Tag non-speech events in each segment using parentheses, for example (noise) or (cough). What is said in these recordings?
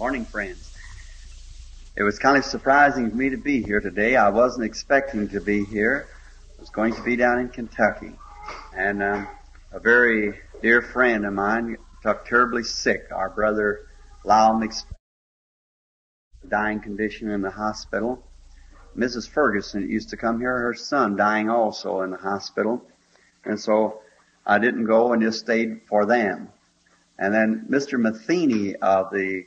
Morning, friends. It was kind of surprising for me to be here today. I wasn't expecting to be here. I was going to be down in Kentucky. And um, a very dear friend of mine took terribly sick. Our brother Lyle McSp- dying condition in the hospital. Mrs. Ferguson used to come here, her son dying also in the hospital. And so I didn't go and just stayed for them. And then Mr. Matheny of the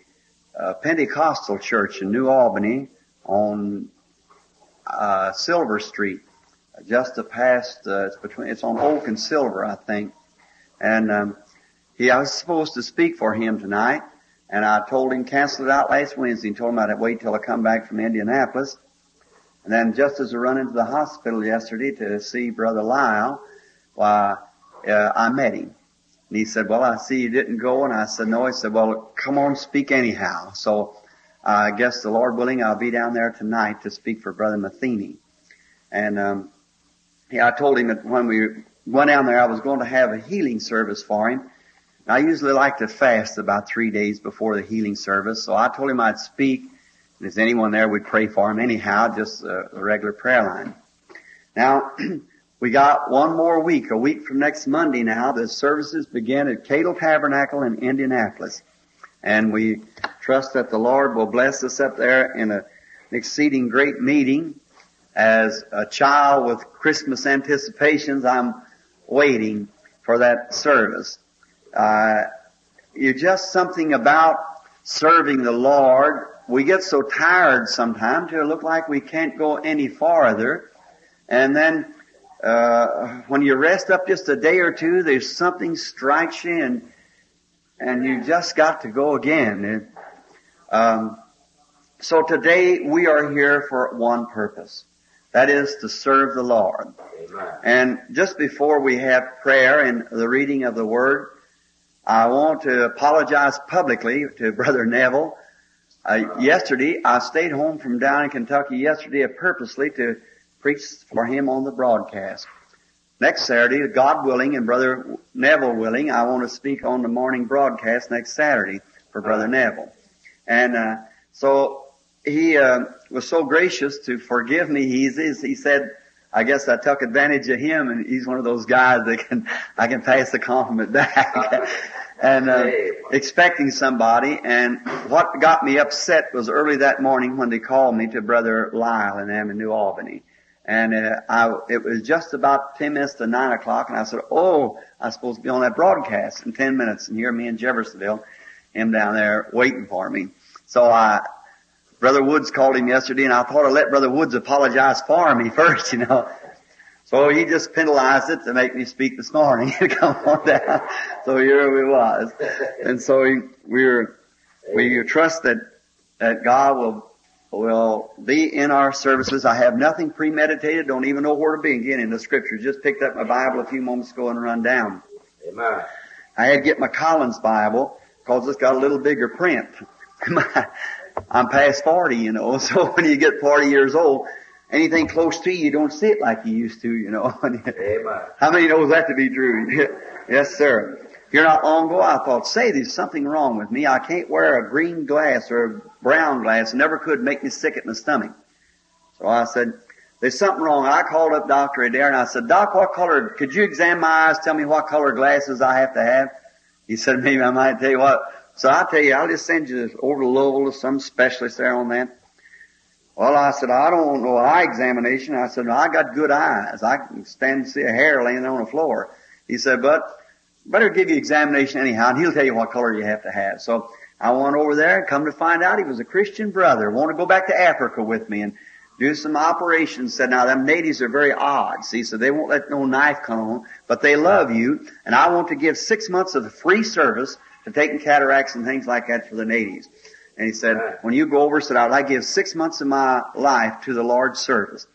uh, Pentecostal Church in New Albany on uh, Silver Street, just past, uh, it's between, it's on Oak and Silver, I think. And um, he, I was supposed to speak for him tonight, and I told him cancel it out last Wednesday and told him I'd wait till I come back from Indianapolis. And then just as I run into the hospital yesterday to see Brother Lyle, why, uh, I met him. And he said, well, I see you didn't go. And I said, no. He said, well, come on, speak anyhow. So I guess the Lord willing, I'll be down there tonight to speak for Brother Matheny. And, um, yeah, I told him that when we went down there, I was going to have a healing service for him. And I usually like to fast about three days before the healing service. So I told him I'd speak. And if anyone there, we'd pray for him anyhow, just a, a regular prayer line. Now, (clears throat) We got one more week, a week from next Monday now. The services begin at Cadle Tabernacle in Indianapolis. And we trust that the Lord will bless us up there in a, an exceeding great meeting. As a child with Christmas anticipations, I'm waiting for that service. Uh, you're just something about serving the Lord. We get so tired sometimes to look like we can't go any farther. And then uh, when you rest up just a day or two, there's something strikes you and, and you just got to go again. And, um, so today we are here for one purpose. That is to serve the Lord. Amen. And just before we have prayer and the reading of the Word, I want to apologize publicly to (laughs) Brother Neville. Uh, yesterday, I stayed home from down in Kentucky yesterday purposely to preach for him on the broadcast. Next Saturday, God willing and Brother Neville willing, I want to speak on the morning broadcast next Saturday for Brother Neville. And uh, so he uh, was so gracious to forgive me. He's, he said, I guess I took advantage of him, and he's one of those guys that can (laughs) I can pass the compliment back. (laughs) and uh, expecting somebody. And what got me upset was early that morning when they called me to Brother Lyle in New Albany. And uh, I, it was just about 10 minutes to 9 o'clock, and I said, oh, I'm supposed to be on that broadcast in 10 minutes, and here me in Jeffersonville, him down there waiting for me. So I, Brother Woods called him yesterday, and I thought I'd let Brother Woods apologize for me (laughs) first, you know. So he just penalized it to make me speak this morning. (laughs) Come on down. So here we was. And so we, we're, we trust that, that God will will be in our services. I have nothing premeditated, don't even know where to begin in the scriptures. Just picked up my Bible a few moments ago and run down. Amen. I had to get my Collins Bible because it's got a little bigger print. (laughs) I'm past 40, you know, (laughs) so when you get 40 years old, anything close to you, you don't see it like you used to, you know. (laughs) Amen. How many knows that to be true? yes, sir. Here not long ago, I thought, say, there's something wrong with me. I can't wear a green glass or a brown glass. Never could make me sick at my stomach. So I said, there's something wrong. I called up Dr. Adair and I said, Doc, what color, could you examine my eyes, tell me what color glasses I have to have? He said, maybe I might tell you what. So I'll tell you, I'll just send you over to Louisville to some specialist there on that. Well, I said, I don't want no eye examination. I said, no, I got good eyes. I can stand and see a hair laying on the floor. He said, but better give you examination anyhow, and he'll tell you what color you have to have. So I went over there and come to find out he was a Christian brother, want to go back to Africa with me and do some operations. Said, now them natives are very odd, see, so they won't let no knife come on, but they love you, and I want to give six months of free service to taking cataracts and things like that for the natives. And he said, when you go over, said, I'd like to give six months of my life to the Lord's service.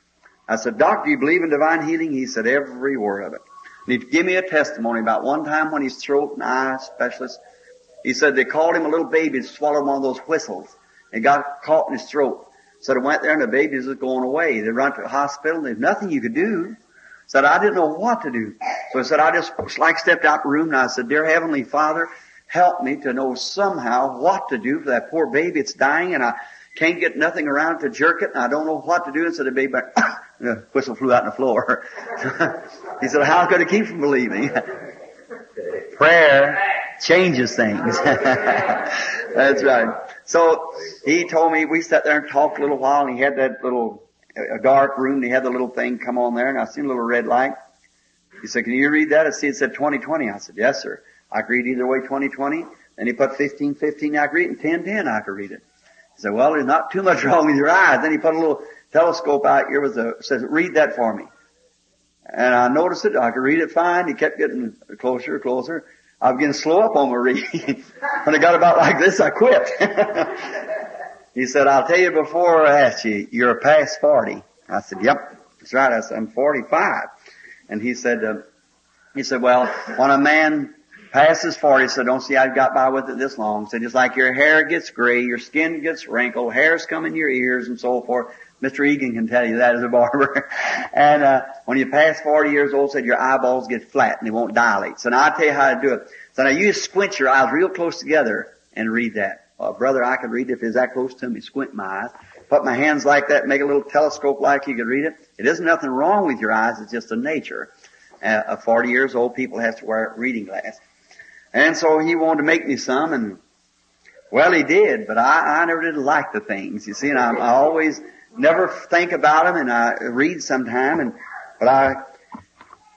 I said, Doctor, do you believe in divine healing? He said, every word of it. And he gave me a testimony about one time when his throat and eye specialist, he said they called him a little baby and swallowed one of those whistles and got caught in his throat. So I went there and the baby was going away. They run to the hospital and there's nothing you could do. Said I didn't know what to do. So I said I just like stepped out the room and I said, Dear Heavenly Father, help me to know somehow what to do for that poor baby. It's dying and I can't get nothing around to jerk it and I don't know what to do. And so the baby, the whistle flew out on the floor. (laughs) he said, how could I keep from believing? (laughs) Prayer changes things. (laughs) That's right. So he told me, we sat there and talked a little while and he had that little, a dark room and he had the little thing come on there and I seen a little red light. He said, can you read that? I see it said 2020. I said, yes sir. I could read either way 2020. Then he put 1515. I could read it. And 1010 I could read it. He said, well, there's not too much wrong with your eyes. Then he put a little telescope out here with a, says, read that for me. And I noticed it. I could read it fine. He kept getting closer, and closer. I began to slow up on my (laughs) reading. when it got about like this, I quit. (laughs) he said, I'll tell you before I ask you, you're past 40. I said, yep, that's right. I said, I'm 45. And he said, uh, he said, well, when a man passes 40, he said, don't see I've got by with it this long. He said, just like your hair gets gray, your skin gets wrinkled, hairs come in your ears and so forth. Mr. Egan can tell you that as a barber. (laughs) and uh, when you pass 40 years old, said your eyeballs get flat and they won't dilate. So now I'll tell you how to do it. So now you just squint your eyes real close together and read that. Brother, I could read it if it's that close to me. Squint my eyes. Put my hands like that, make a little telescope like you could read it. It isn't nothing wrong with your eyes. It's just a nature. Uh, of 40 years old people have to wear reading glass. And so he wanted to make me some and well, he did, but I, I never did like the things, you see, and I, I always, never think about them and I read sometime and, but I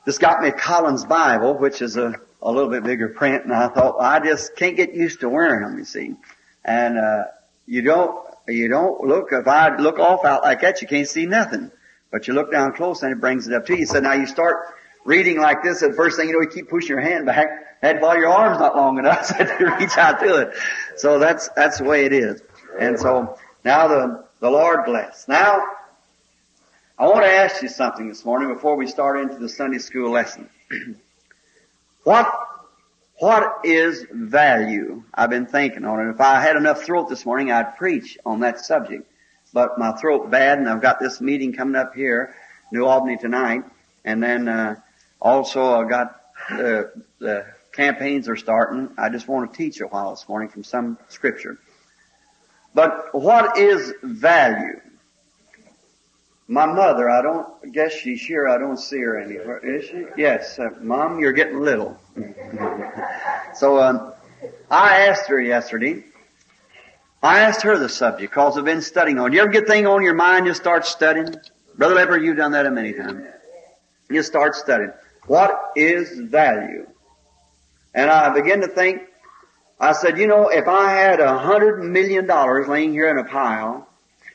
just got me a Collins Bible, which is a, a little bit bigger print and I thought, well, I just can't get used to wearing them, you see. And, uh, you don't, you don't look, if I look off out like that, you can't see nothing. But you look down close and it brings it up to you. So now you start reading like this, and first thing you know, you keep pushing your hand back, and while your arm's not long enough (laughs) to reach out to it. So that's, that's the way it is. And so, now the, the Lord bless. Now, I want to ask you something this morning before we start into the Sunday school lesson. (clears throat) what, what is value? I've been thinking on it. If I had enough throat this morning, I'd preach on that subject. But my throat bad and I've got this meeting coming up here, New Albany tonight. And then, uh, also I've got the, the campaigns are starting. I just want to teach a while this morning from some scripture. But what is value? My mother, I don't guess she's here. I don't see her anywhere. Is she? Yes, uh, Mom, you're getting little. (laughs) so um, I asked her yesterday. I asked her the subject because I've been studying on. You ever get thing on your mind, you start studying? Brother Leper, you've done that a many times. You start studying. What is value? And I begin to think, I said, you know, if I had a hundred million dollars laying here in a pile,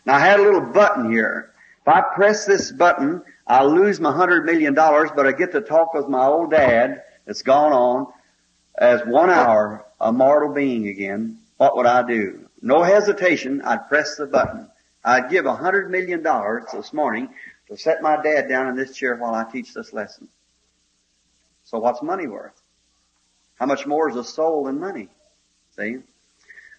and I had a little button here, if I press this button, I'll lose my hundred million dollars, but I get to talk with my old dad that's gone on as one hour a mortal being again. What would I do? No hesitation, I'd press the button. I'd give a hundred million dollars this morning to set my dad down in this chair while I teach this lesson. So what's money worth? How much more is a soul than money? See?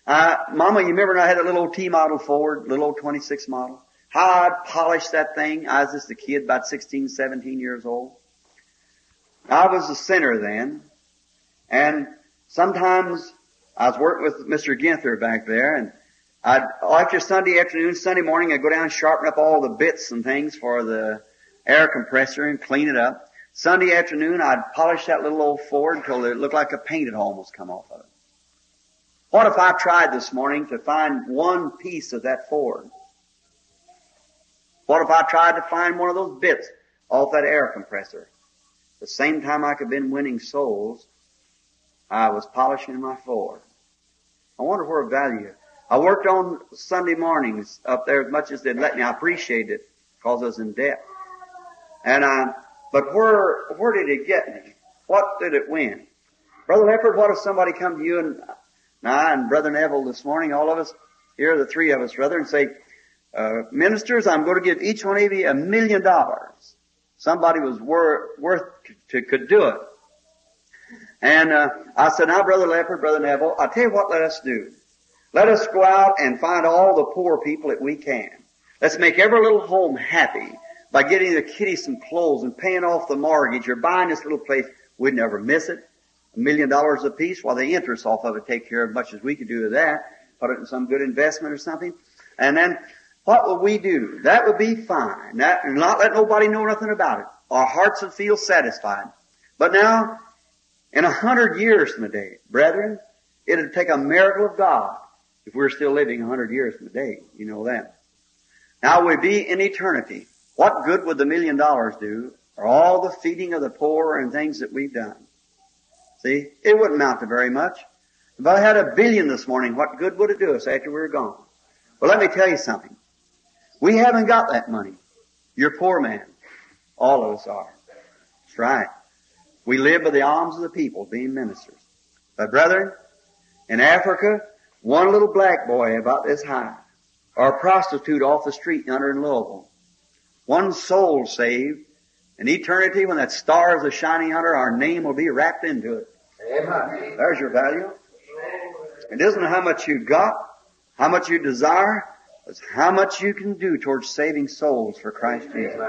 Uh, Mama, you remember I had a little old T model Ford, little old 26 model? How I polished that thing. I was just a kid, about 16, 17 years old. I was a sinner then. And sometimes I was working with Mr. Ginther back there and I'd, after Sunday afternoon, Sunday morning, I'd go down and sharpen up all the bits and things for the air compressor and clean it up. Sunday afternoon, I'd polish that little old Ford until it looked like a paint had almost come off of it. What if I tried this morning to find one piece of that Ford? What if I tried to find one of those bits off that air compressor? The same time I could have been winning souls, I was polishing my Ford. I wonder where value. I worked on Sunday mornings up there as much as they'd let me. I appreciated it because I was in debt. And I, but where, where did it get me? What did it win? Brother Leopard, what if somebody come to you and I and Brother Neville this morning, all of us, here are the three of us, brother, and say, uh, ministers, I'm going to give each one of you a million dollars. Somebody was wor- worth to, could do it. And uh, I said, now, Brother Leopard, Brother Neville, I'll tell you what let us do. Let us go out and find all the poor people that we can. Let's make every little home happy by getting the kitty some clothes and paying off the mortgage or buying this little place. We'd never miss it. A million dollars apiece, while the interest off of it take care of much as we could do of that. Put it in some good investment or something. And then what would we do? That would be fine. That, not let nobody know nothing about it. Our hearts would feel satisfied. But now, in a hundred years from today, brethren, it'd take a miracle of God if we're still living a hundred years from today. You know that. Now we'd be in eternity. What good would the million dollars do, or all the feeding of the poor and things that we've done? See, it wouldn't amount to very much. If I had a billion this morning, what good would it do us after we were gone? Well, let me tell you something. We haven't got that money. You're poor man. All of us are. That's right. We live by the alms of the people, being ministers. But brethren, in Africa, one little black boy about this high, or a prostitute off the street yonder in Louisville, one soul saved, in eternity when that star is a shining under, our name will be wrapped into it. Amen. There's your value. It isn't how much you've got, how much you desire, it's how much you can do towards saving souls for Christ Jesus.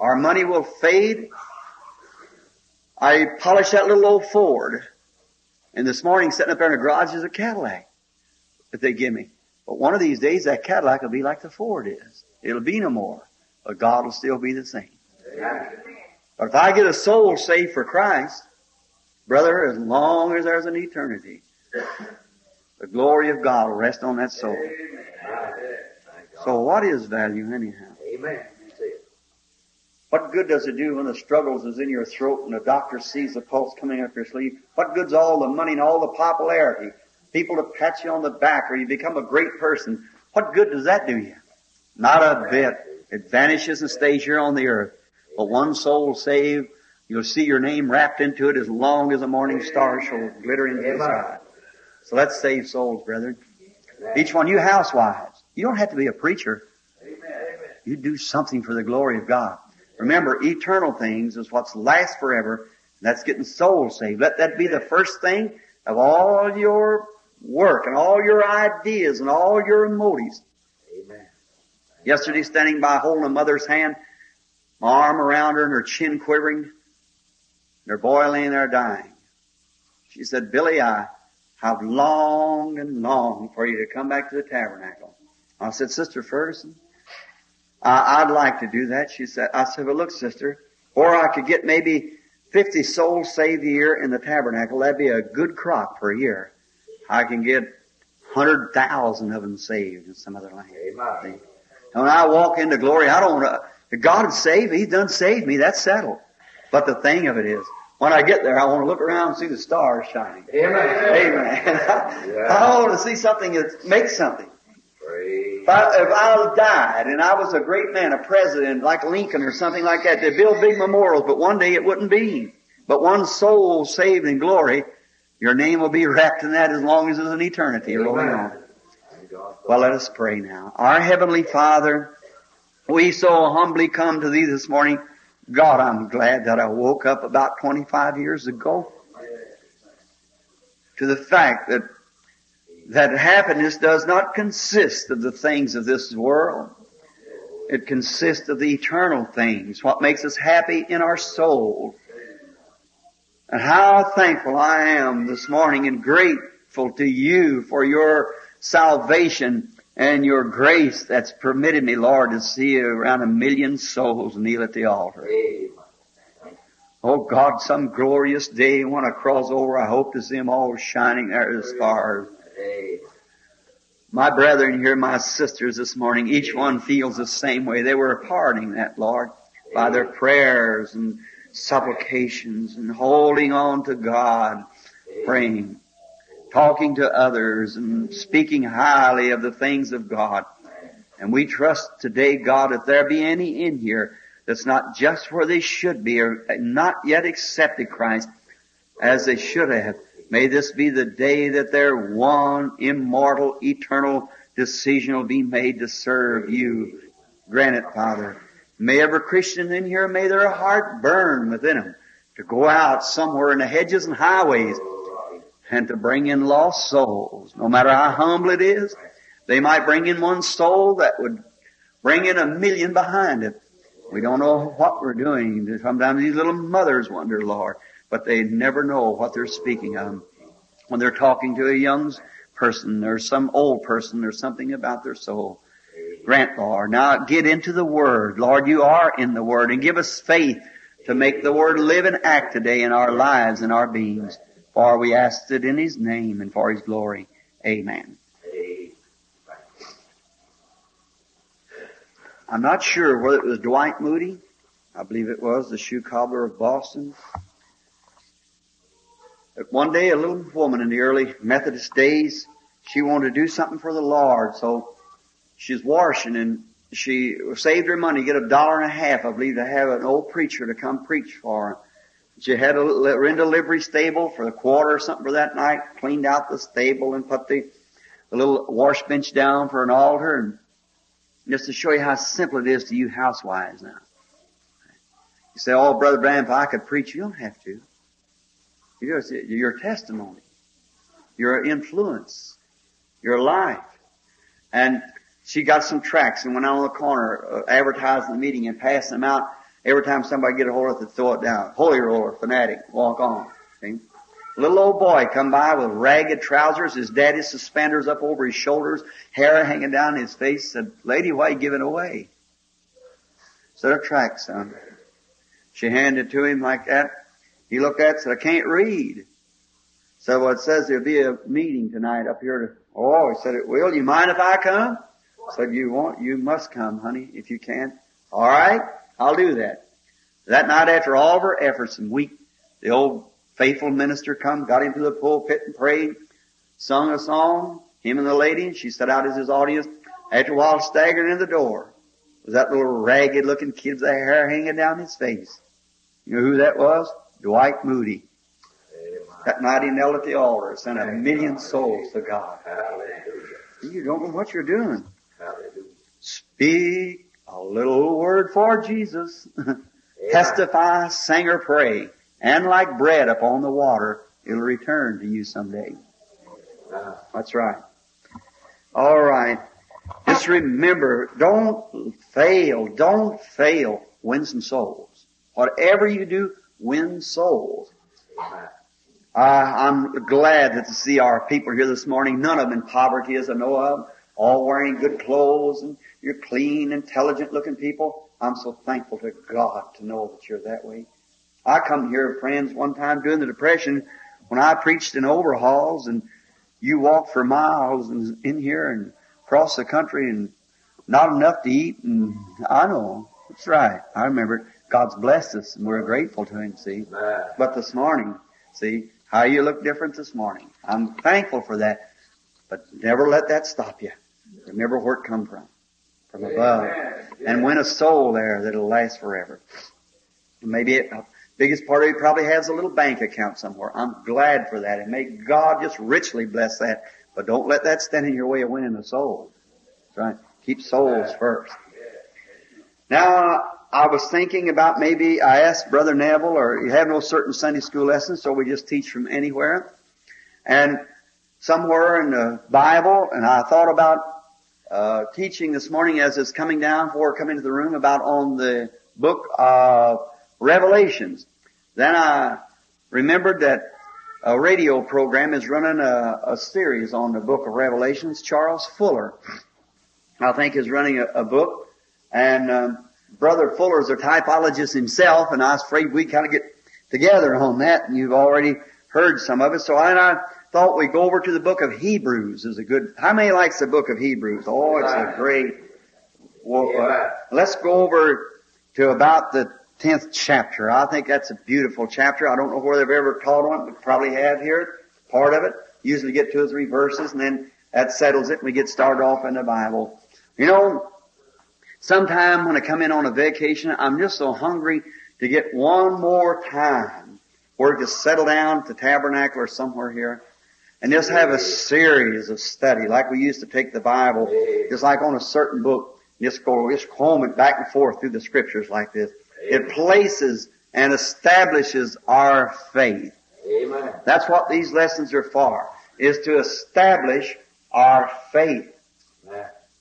Our money will fade. I polished that little old Ford, and this morning sitting up there in the garage is a Cadillac that they give me. But one of these days that Cadillac will be like the Ford is. It'll be no more, but God will still be the same. But if I get a soul saved for Christ, brother, as long as there's an eternity, the glory of God will rest on that soul. So what is value anyhow? Amen. What good does it do when the struggles is in your throat and the doctor sees the pulse coming up your sleeve? What good's all the money and all the popularity? People to pat you on the back or you become a great person. What good does that do you? Not a bit. It vanishes and stays here on the earth. But one soul saved, you'll see your name wrapped into it as long as the morning star shall glitter into the sky. So let's save souls, brethren. Each one, you housewives, you don't have to be a preacher. You do something for the glory of God. Remember, eternal things is what's last forever. That's getting souls saved. Let that be the first thing of all your work and all your ideas and all your motives. Amen. Yesterday, standing by holding a mother's hand, my arm around her and her chin quivering, and her boy laying there dying. She said, Billy, I have longed and longed for you to come back to the tabernacle. I said, Sister Ferguson, I, I'd like to do that. She said, I said, well look, sister, or I could get maybe 50 souls saved a year in the tabernacle. That'd be a good crop per year. I can get 100,000 of them saved in some other land. Amen. And when I walk into glory, I don't want to, if God has saved me, He's done saved me, that's settled. But the thing of it is, when I get there, I want to look around and see the stars shining. Amen. Amen. (laughs) I want to see something that makes something. If I, if I died and I was a great man, a president like Lincoln or something like that, they'd build big memorials, but one day it wouldn't be. But one soul saved in glory, your name will be wrapped in that as long as there's an eternity rolling on. Well, let us pray now. Our Heavenly Father, we so humbly come to Thee this morning. God, I'm glad that I woke up about 25 years ago to the fact that that happiness does not consist of the things of this world. It consists of the eternal things, what makes us happy in our soul. And how thankful I am this morning and grateful to you for your salvation and your grace that's permitted me, Lord, to see around a million souls kneel at the altar. Oh God, some glorious day when I cross over, I hope to see them all shining there as stars. My brethren here, my sisters this morning, each one feels the same way. They were parting that, Lord, by their prayers and supplications and holding on to God, praying, talking to others and speaking highly of the things of God. And we trust today, God, if there be any in here that's not just where they should be or not yet accepted Christ as they should have, May this be the day that their one immortal, eternal decision will be made to serve you. Grant it, Father. May every Christian in here, may their heart burn within them to go out somewhere in the hedges and highways and to bring in lost souls. No matter how humble it is, they might bring in one soul that would bring in a million behind it. We don't know what we're doing. Sometimes these little mothers wonder, Lord. but they never know what they're speaking of. When they're talking to a young person or some old person or something about their soul. Grant, Lord. Now get into the Word. Lord, you are in the Word and give us faith to make the Word live and act today in our lives and our beings. For we ask it in His name and for His glory. Amen. I'm not sure whether it was Dwight Moody. I believe it was the shoe cobbler of Boston. But one day a little woman in the early Methodist days, she wanted to do something for the Lord. So she's washing and she saved her money, get a dollar and a half, I believe, to have an old preacher to come preach for her. She had a Rinda livery stable for a quarter or something for that night, cleaned out the stable and put the, the little wash bench down for an altar and just to show you how simple it is to you housewives now. You say, oh, Brother Branham, if I could preach, you don't have to. You your testimony, your influence, your life. And she got some tracks and went out on the corner uh, advertising the meeting and passing them out. Every time somebody get a hold of it, throw it down. Holy roller, fanatic, walk on. See? Little old boy come by with ragged trousers, his daddy's suspenders up over his shoulders, hair hanging down his face, said, Lady, why you giving away? Said a tract, son. She handed it to him like that. He looked at it, said, I can't read. So well, it says there'll be a meeting tonight up here to, oh, he said it will. You mind if I come? Said you want, you must come, honey, if you can. All right, I'll do that. That night after all of her efforts and weak, the old faithful minister come, got into the pulpit and prayed, sung a song, him and the lady, and she sat out as his audience. After a while, staggering in the door was that little ragged looking kid with the hair hanging down his face. You know who that was? Dwight Moody. That night he knelt at the altar, sent a million souls to God. You don't know what you're doing. Speak a little word for Jesus. (laughs) Testify, sing or pray. And like bread upon the water, it'll return to you someday. That's right. All right. Just remember, don't fail. Don't fail. Win some souls. Whatever you do, win souls. Uh, I'm glad that to see our people here this morning. None of them in poverty as I know of. All wearing good clothes and you're clean, intelligent looking people. I'm so thankful to God to know that you're that way. I come here, friends, one time during the Depression when I preached in overhauls and you walked for miles and in here and across the country and not enough to eat and I know. That's right. I remember it. God's blessed us and we're grateful to Him, see. But this morning, see, how you look different this morning. I'm thankful for that. But never let that stop you. Remember where it come from. From above. And win a soul there that'll last forever. Maybe it, uh, biggest part of it probably has a little bank account somewhere. I'm glad for that. And may God just richly bless that. But don't let that stand in your way of winning a soul. That's right. Keep souls first. Now, I was thinking about maybe I asked Brother Neville, or you have no certain Sunday school lessons, so we just teach from anywhere. And somewhere in the Bible, and I thought about uh, teaching this morning as it's coming down for coming to the room about on the book of Revelations. Then I remembered that a radio program is running a, a series on the book of Revelations. Charles Fuller, I think, is running a, a book, and um, Brother Fuller is a typologist himself, and I was afraid we kind of get together on that, and you've already heard some of it. So I, I thought we'd go over to the book of Hebrews is a good, how many likes the book of Hebrews? Oh, it's a great, well, uh, let's go over to about the 10th chapter. I think that's a beautiful chapter. I don't know where they've ever taught on it, but probably have here, part of it. Usually get two or three verses, and then that settles it, and we get started off in the Bible. You know, Sometime when I come in on a vacation, I'm just so hungry to get one more time where to settle down at the tabernacle or somewhere here and just have a series of study like we used to take the Bible, just like on a certain book, just go, just comb it back and forth through the scriptures like this. It places and establishes our faith. Amen. That's what these lessons are for, is to establish our faith.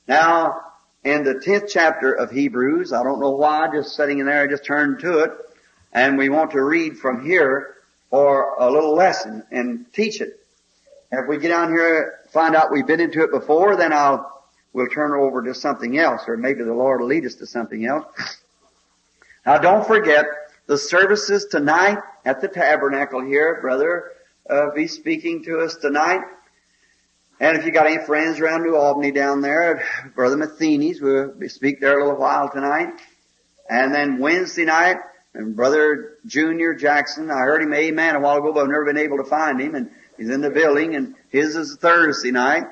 Now, in the 10th chapter of Hebrews. I don't know why, just sitting in there, I just turned to it. And we want to read from here for a little lesson and teach it. If we get down here, find out we've been into it before, then I'll, we'll turn over to something else, or maybe the Lord will lead us to something else. Now don't forget, the services tonight at the tabernacle here, brother, uh, be speaking to us tonight. And if you got any friends around New Albany down there, Brother Matheny's we'll speak there a little while tonight. And then Wednesday night, and Brother Junior Jackson, I heard him amen a while ago, but I've never been able to find him, and he's in the building, and his is Thursday night.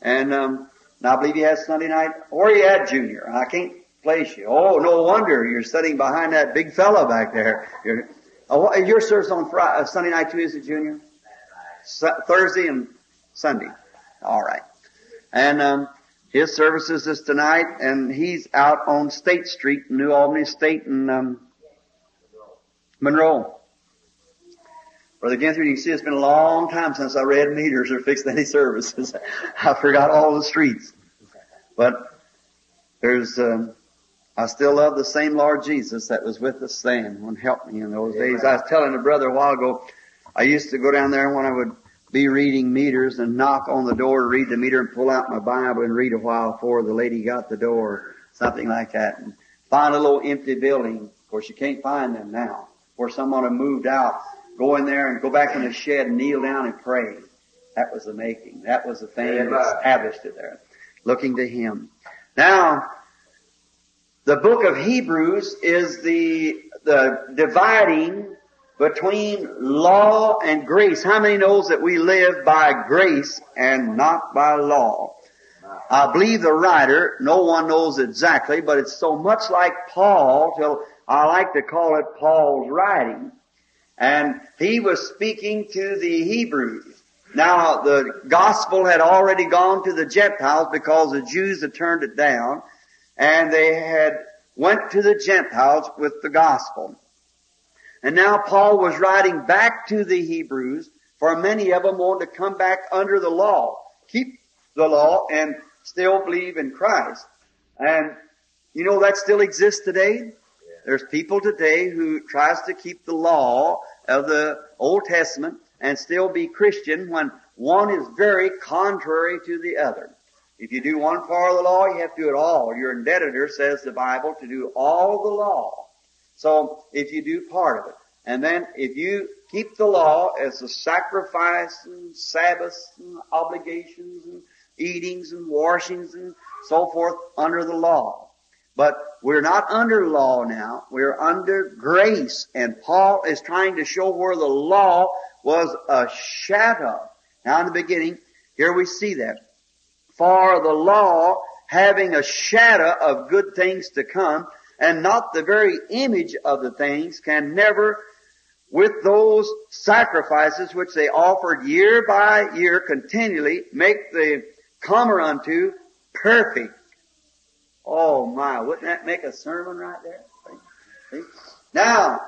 And, um, and I believe he has Sunday night, or he had Junior. I can't place you. Oh, no wonder you're sitting behind that big fellow back there. You're, oh, your service on Friday, uh, Sunday night too, is it, Junior? Thursday and Sunday. All right. And um, his services is tonight, and he's out on State Street, New Albany State, and um, Monroe. Brother Ginther, you can see it's been a long time since I read meters or fixed any services. (laughs) I forgot all the streets. But there's, um, I still love the same Lord Jesus that was with us then and helped me in those Amen. days. I was telling a brother a while ago, I used to go down there when I would be reading meters and knock on the door to read the meter and pull out my Bible and read a while before the lady got the door, something like that. And find a little empty building. Of course, you can't find them now. Where someone had moved out, go in there and go back in the shed and kneel down and pray. That was the making. That was the thing that established it there. Looking to Him. Now, the book of Hebrews is the, the dividing between law and grace. How many knows that we live by grace and not by law? I believe the writer, no one knows exactly, but it's so much like Paul till I like to call it Paul's writing. And he was speaking to the Hebrews. Now the gospel had already gone to the Gentiles because the Jews had turned it down and they had went to the Gentiles with the gospel. And now Paul was writing back to the Hebrews, for many of them wanted to come back under the law, keep the law, and still believe in Christ. And you know that still exists today? There's people today who tries to keep the law of the Old Testament and still be Christian when one is very contrary to the other. If you do one part of the law, you have to do it all. You're indebted, says the Bible, to do all the law. So if you do part of it, and then if you keep the law as a sacrifice and Sabbaths and obligations and eatings and washings and so forth under the law. But we're not under law now. We're under grace. And Paul is trying to show where the law was a shadow. Now in the beginning, here we see that. For the law having a shadow of good things to come, and not the very image of the things can never with those sacrifices which they offered year by year continually make the comer unto perfect. Oh my, wouldn't that make a sermon right there? Now,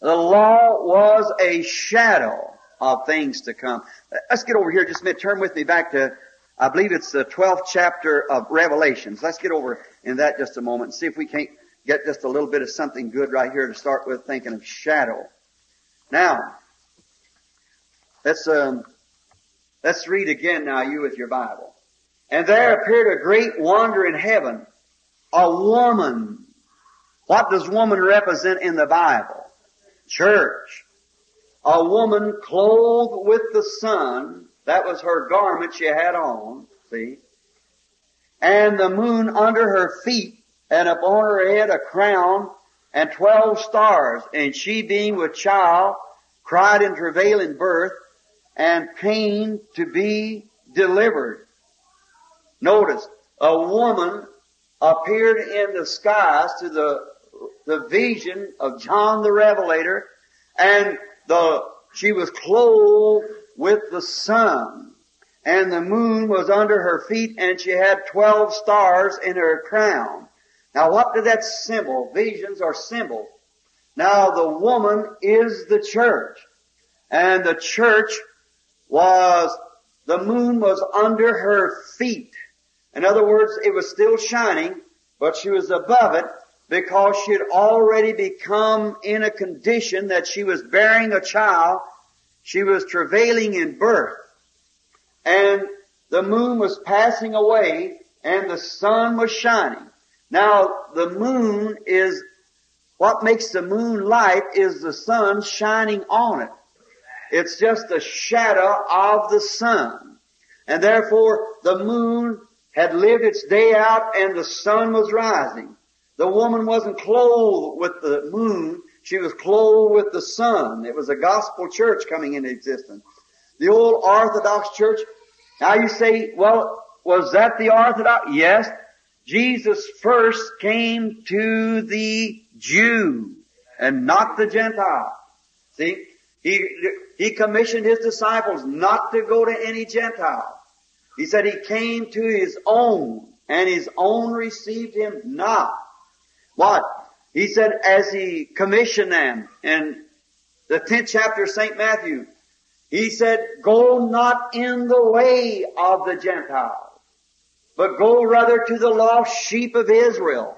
the law was a shadow of things to come. Let's get over here just a minute. Turn with me back to, I believe it's the 12th chapter of Revelations. Let's get over in that just a moment and see if we can't get just a little bit of something good right here to start with thinking of shadow. Now, let's, um, let's read again now you with your Bible. And there appeared a great wonder in heaven, a woman. What does woman represent in the Bible? Church. A woman clothed with the sun. That was her garment she had on. See? And the moon under her feet and upon her head a crown and twelve stars. And she being with child cried in travail in birth and pain to be delivered. Notice, a woman appeared in the skies to the, the vision of John the Revelator and the, she was clothed with the sun and the moon was under her feet and she had twelve stars in her crown. Now what did that symbol? Visions are symbols. Now the woman is the church. And the church was, the moon was under her feet. In other words, it was still shining, but she was above it because she had already become in a condition that she was bearing a child. She was travailing in birth. And the moon was passing away and the sun was shining. Now, the moon is, what makes the moon light is the sun shining on it. It's just a shadow of the sun. And therefore, the moon had lived its day out and the sun was rising. The woman wasn't clothed with the moon, she was clothed with the sun. It was a gospel church coming into existence. The old Orthodox church, now you say, well, was that the Orthodox? Yes. Jesus first came to the Jew and not the Gentile. See? He, he commissioned his disciples not to go to any Gentile. He said he came to his own and his own received him not. What? He said as he commissioned them in the 10th chapter of St. Matthew, he said, go not in the way of the Gentiles, but go rather to the lost sheep of Israel.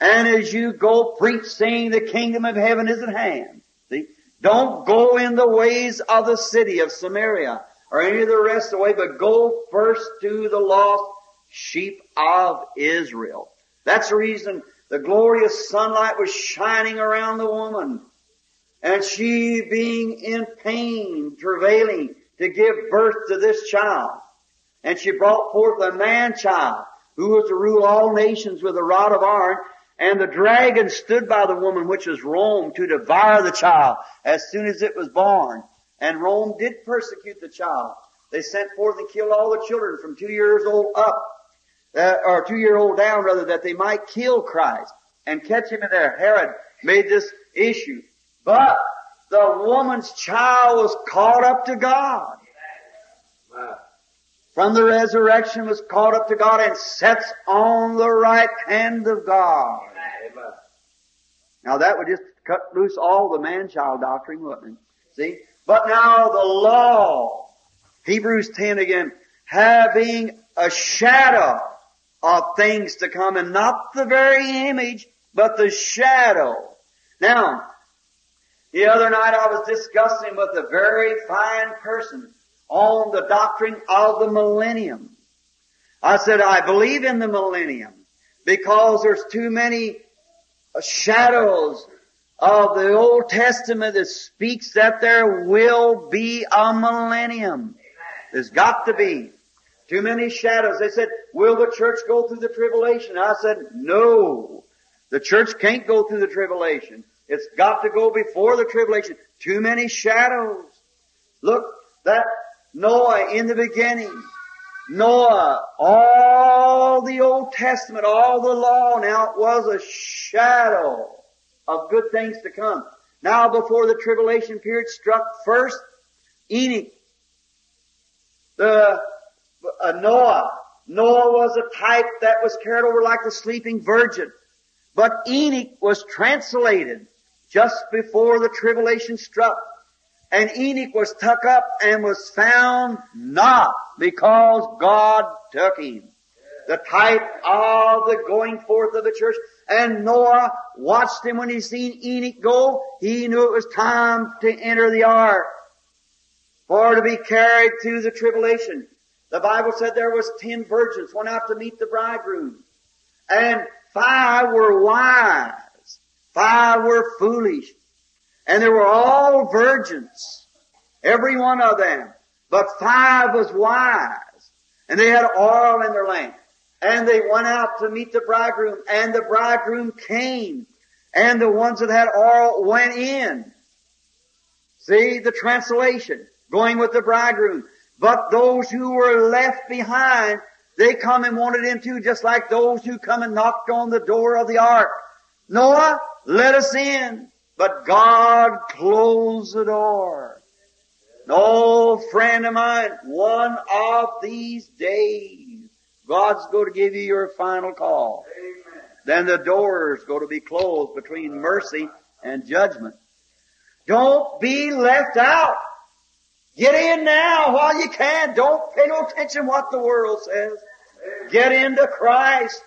And as you go, preach saying the kingdom of heaven is at hand. See? Don't go in the ways of the city of Samaria or any of the rest of the way, but go first to the lost sheep of Israel. That's the reason the glorious sunlight was shining around the woman. And she being in pain, travailing to give birth to this child. And she brought forth a man child who was to rule all nations with a rod of iron. And the dragon stood by the woman, which was Rome, to devour the child as soon as it was born. And Rome did persecute the child. They sent forth and killed all the children from two years old up, uh, or two year old down rather, that they might kill Christ and catch him in there. Herod made this issue. But the woman's child was caught up to God. From the resurrection was caught up to God and sets on the right hand of God. Now that would just cut loose all the man-child doctrine, wouldn't it? See? But now the law, Hebrews 10 again, having a shadow of things to come and not the very image, but the shadow. Now, the other night I was discussing with a very fine person on the doctrine of the millennium. I said, I believe in the millennium because there's too many shadows of the Old Testament that speaks that there will be a millennium. There's got to be. Too many shadows. They said, will the church go through the tribulation? I said, no. The church can't go through the tribulation. It's got to go before the tribulation. Too many shadows. Look, that Noah in the beginning. Noah, all the Old Testament, all the law, now it was a shadow of good things to come. Now before the tribulation period struck first, Enoch, the uh, Noah. Noah was a type that was carried over like the sleeping virgin. But Enoch was translated just before the tribulation struck. And Enoch was tuck up and was found not because God took him. The type of the going forth of the church. And Noah watched him when he seen Enoch go. He knew it was time to enter the ark for to be carried through the tribulation. The Bible said there was ten virgins went out to meet the bridegroom. And five were wise. Five were foolish. And they were all virgins. Every one of them. But five was wise. And they had oil in their lamp. And they went out to meet the bridegroom. And the bridegroom came. And the ones that had oil went in. See the translation. Going with the bridegroom. But those who were left behind, they come and wanted him too, just like those who come and knocked on the door of the ark. Noah, let us in. But God closed the door. No friend of mine, one of these days, God's going to give you your final call. Amen. Then the doors going to be closed between mercy and judgment. Don't be left out. Get in now while you can. Don't pay no attention what the world says. Get into Christ.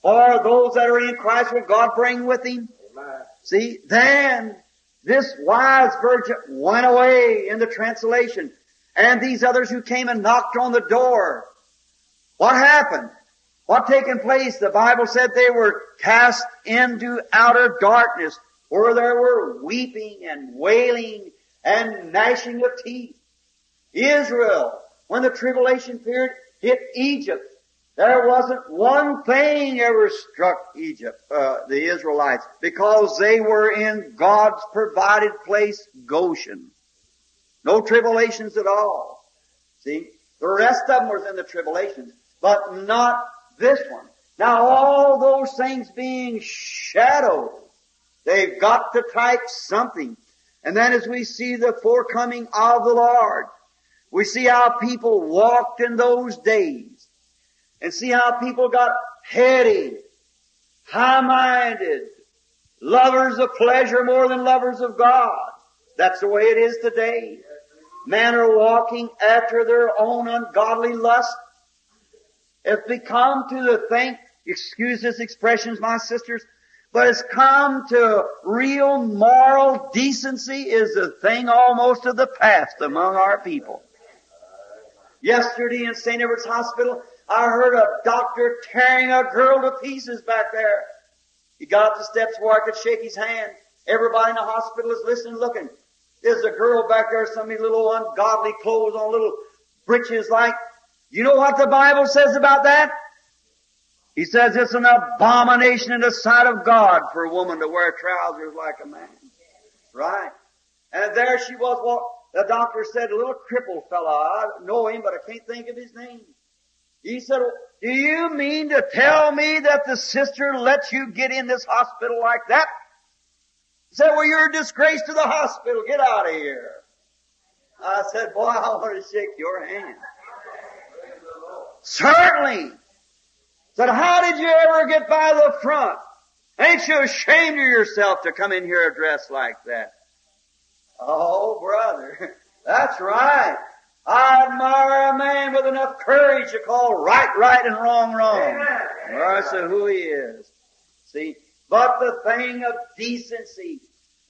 for those that are in Christ will God bring with him. Amen. See, then this wise virgin went away in the translation, and these others who came and knocked on the door. What happened? What taken place? The Bible said they were cast into outer darkness, where there were weeping and wailing and gnashing of teeth. Israel, when the tribulation period hit Egypt, there wasn't one thing ever struck Egypt, uh, the Israelites, because they were in God's provided place, Goshen. No tribulations at all. See? The rest of them was in the tribulations, but not this one. Now all those things being shadows, they've got to type something. And then as we see the forecoming of the Lord, we see how people walked in those days and see how people got heady, high-minded, lovers of pleasure more than lovers of God. That's the way it is today. Men are walking after their own ungodly lust. It's become to the thing, excuse this expressions, my sisters, but it's come to real moral decency is a thing almost of the past among our people. Yesterday in St. Edward's Hospital, I heard a doctor tearing a girl to pieces back there. He got up the steps where I could shake his hand. Everybody in the hospital is listening, looking. There's a girl back there, some little ungodly clothes on, little breeches like. You know what the Bible says about that? He says it's an abomination in the sight of God for a woman to wear trousers like a man. Right? And there she was, well, the doctor said, a little crippled fellow. I know him, but I can't think of his name. He said, do you mean to tell me that the sister lets you get in this hospital like that? He said, well, you're a disgrace to the hospital. Get out of here. I said, boy, I want to shake your hand. Certainly. Said, how did you ever get by the front? Ain't you ashamed of yourself to come in here dressed like that? Oh, brother, (laughs) that's right. I admire a man with enough courage to call right right and wrong wrong. Regardless of who he is. See, but the thing of decency.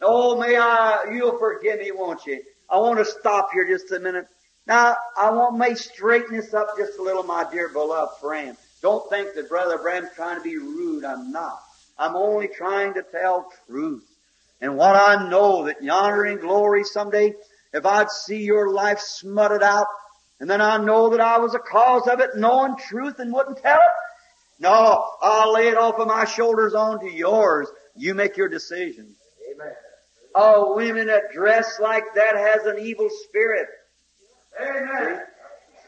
Oh, may I, you'll forgive me, won't you? I want to stop here just a minute. Now, I want may straighten this up just a little, my dear beloved friend. Don't think that Brother Branham's trying to be rude. I'm not. I'm only trying to tell truth. And what I know that yonder in glory someday, if I'd see your life smutted out, and then I know that I was a cause of it, knowing truth and wouldn't tell it, no, I'll lay it off of my shoulders onto yours. You make your decision. Amen. Oh, women that dress like that has an evil spirit. Amen.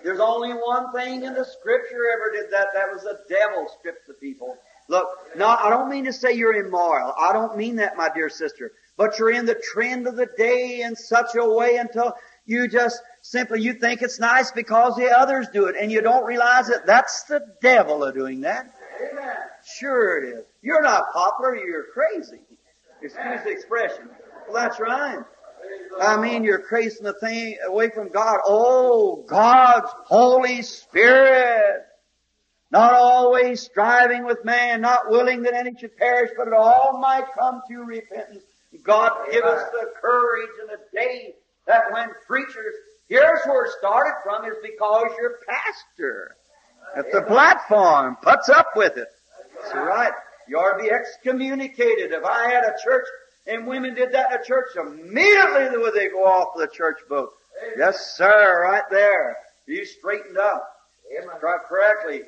There's only one thing in the scripture ever did that. That was the devil stripped the people. Look, no, I don't mean to say you're immoral. I don't mean that, my dear sister. But you're in the trend of the day in such a way until you just simply, you think it's nice because the others do it and you don't realize that that's the devil of doing that. Amen. Sure it is. You're not popular, you're crazy. Excuse the expression. Well, that's right. I mean, you're tracing the thing away from God. Oh, God's Holy Spirit. Not always striving with man, not willing that any should perish, but that all might come to repentance. God give us the courage and the day that when preachers, here's where it started from, is because your pastor at the platform puts up with it. That's right. You ought to be excommunicated. If I had a church and women did that in a church, immediately would they go off the church boat. Yes, sir, right there. You straightened up. Struck correctly.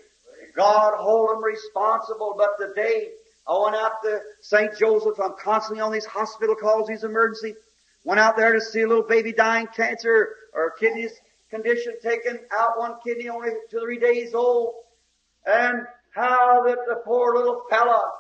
God hold them responsible, but today I went out to St. Joseph's, I'm constantly on these hospital calls, these emergency. Went out there to see a little baby dying cancer or kidney condition, taken out one kidney only two, three days old. And how that the poor little fella,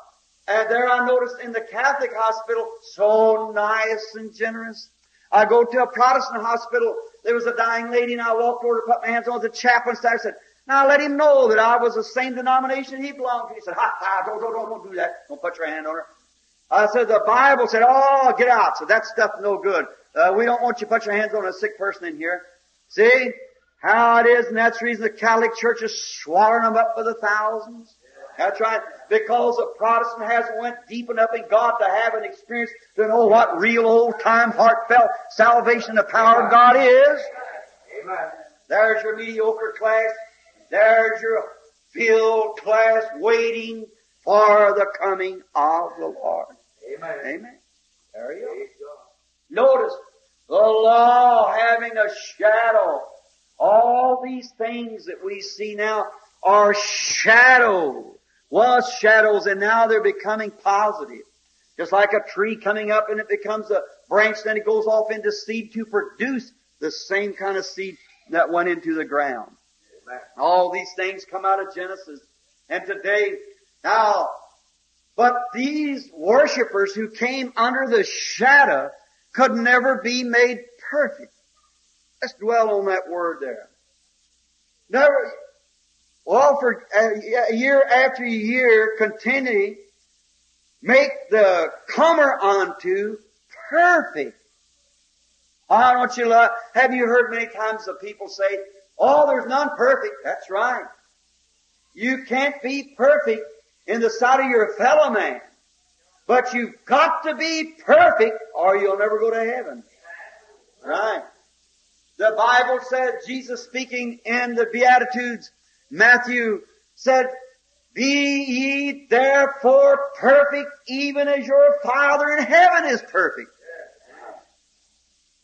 and there I noticed in the Catholic hospital, so nice and generous. I go to a Protestant hospital, there was a dying lady and I walked over to put my hands on the chaplain I said, now let him know that I was the same denomination he belonged to. He said, ha ha, don't, don't, don't, don't do that. Don't put your hand on her. I said, the Bible said, oh, get out. So that stuff no good. Uh, we don't want you to put your hands on a sick person in here. See how it is, and that's the reason the Catholic Church is swallowing them up by the thousands. That's right. Because a Protestant hasn't went deep enough in God to have an experience to know what real old time heartfelt salvation the power of God is. Amen. There's your mediocre class. There's your filled class waiting for the coming of the Lord. Amen. Amen. There you go. Notice the law having a shadow. All these things that we see now are shadows. Was shadows and now they're becoming positive. Just like a tree coming up and it becomes a branch, then it goes off into seed to produce the same kind of seed that went into the ground. All these things come out of Genesis. And today, now, but these worshippers who came under the shadow could never be made perfect. Let's dwell on that word there. Never, well, for uh, a year after year, continually make the comer unto perfect. Why don't you love, have you heard many times the people say, oh, there's none perfect. That's right. You can't be perfect in the sight of your fellow man. But you've got to be perfect or you'll never go to heaven. Right. The Bible said, Jesus speaking in the Beatitudes, Matthew said, Be ye therefore perfect even as your Father in heaven is perfect.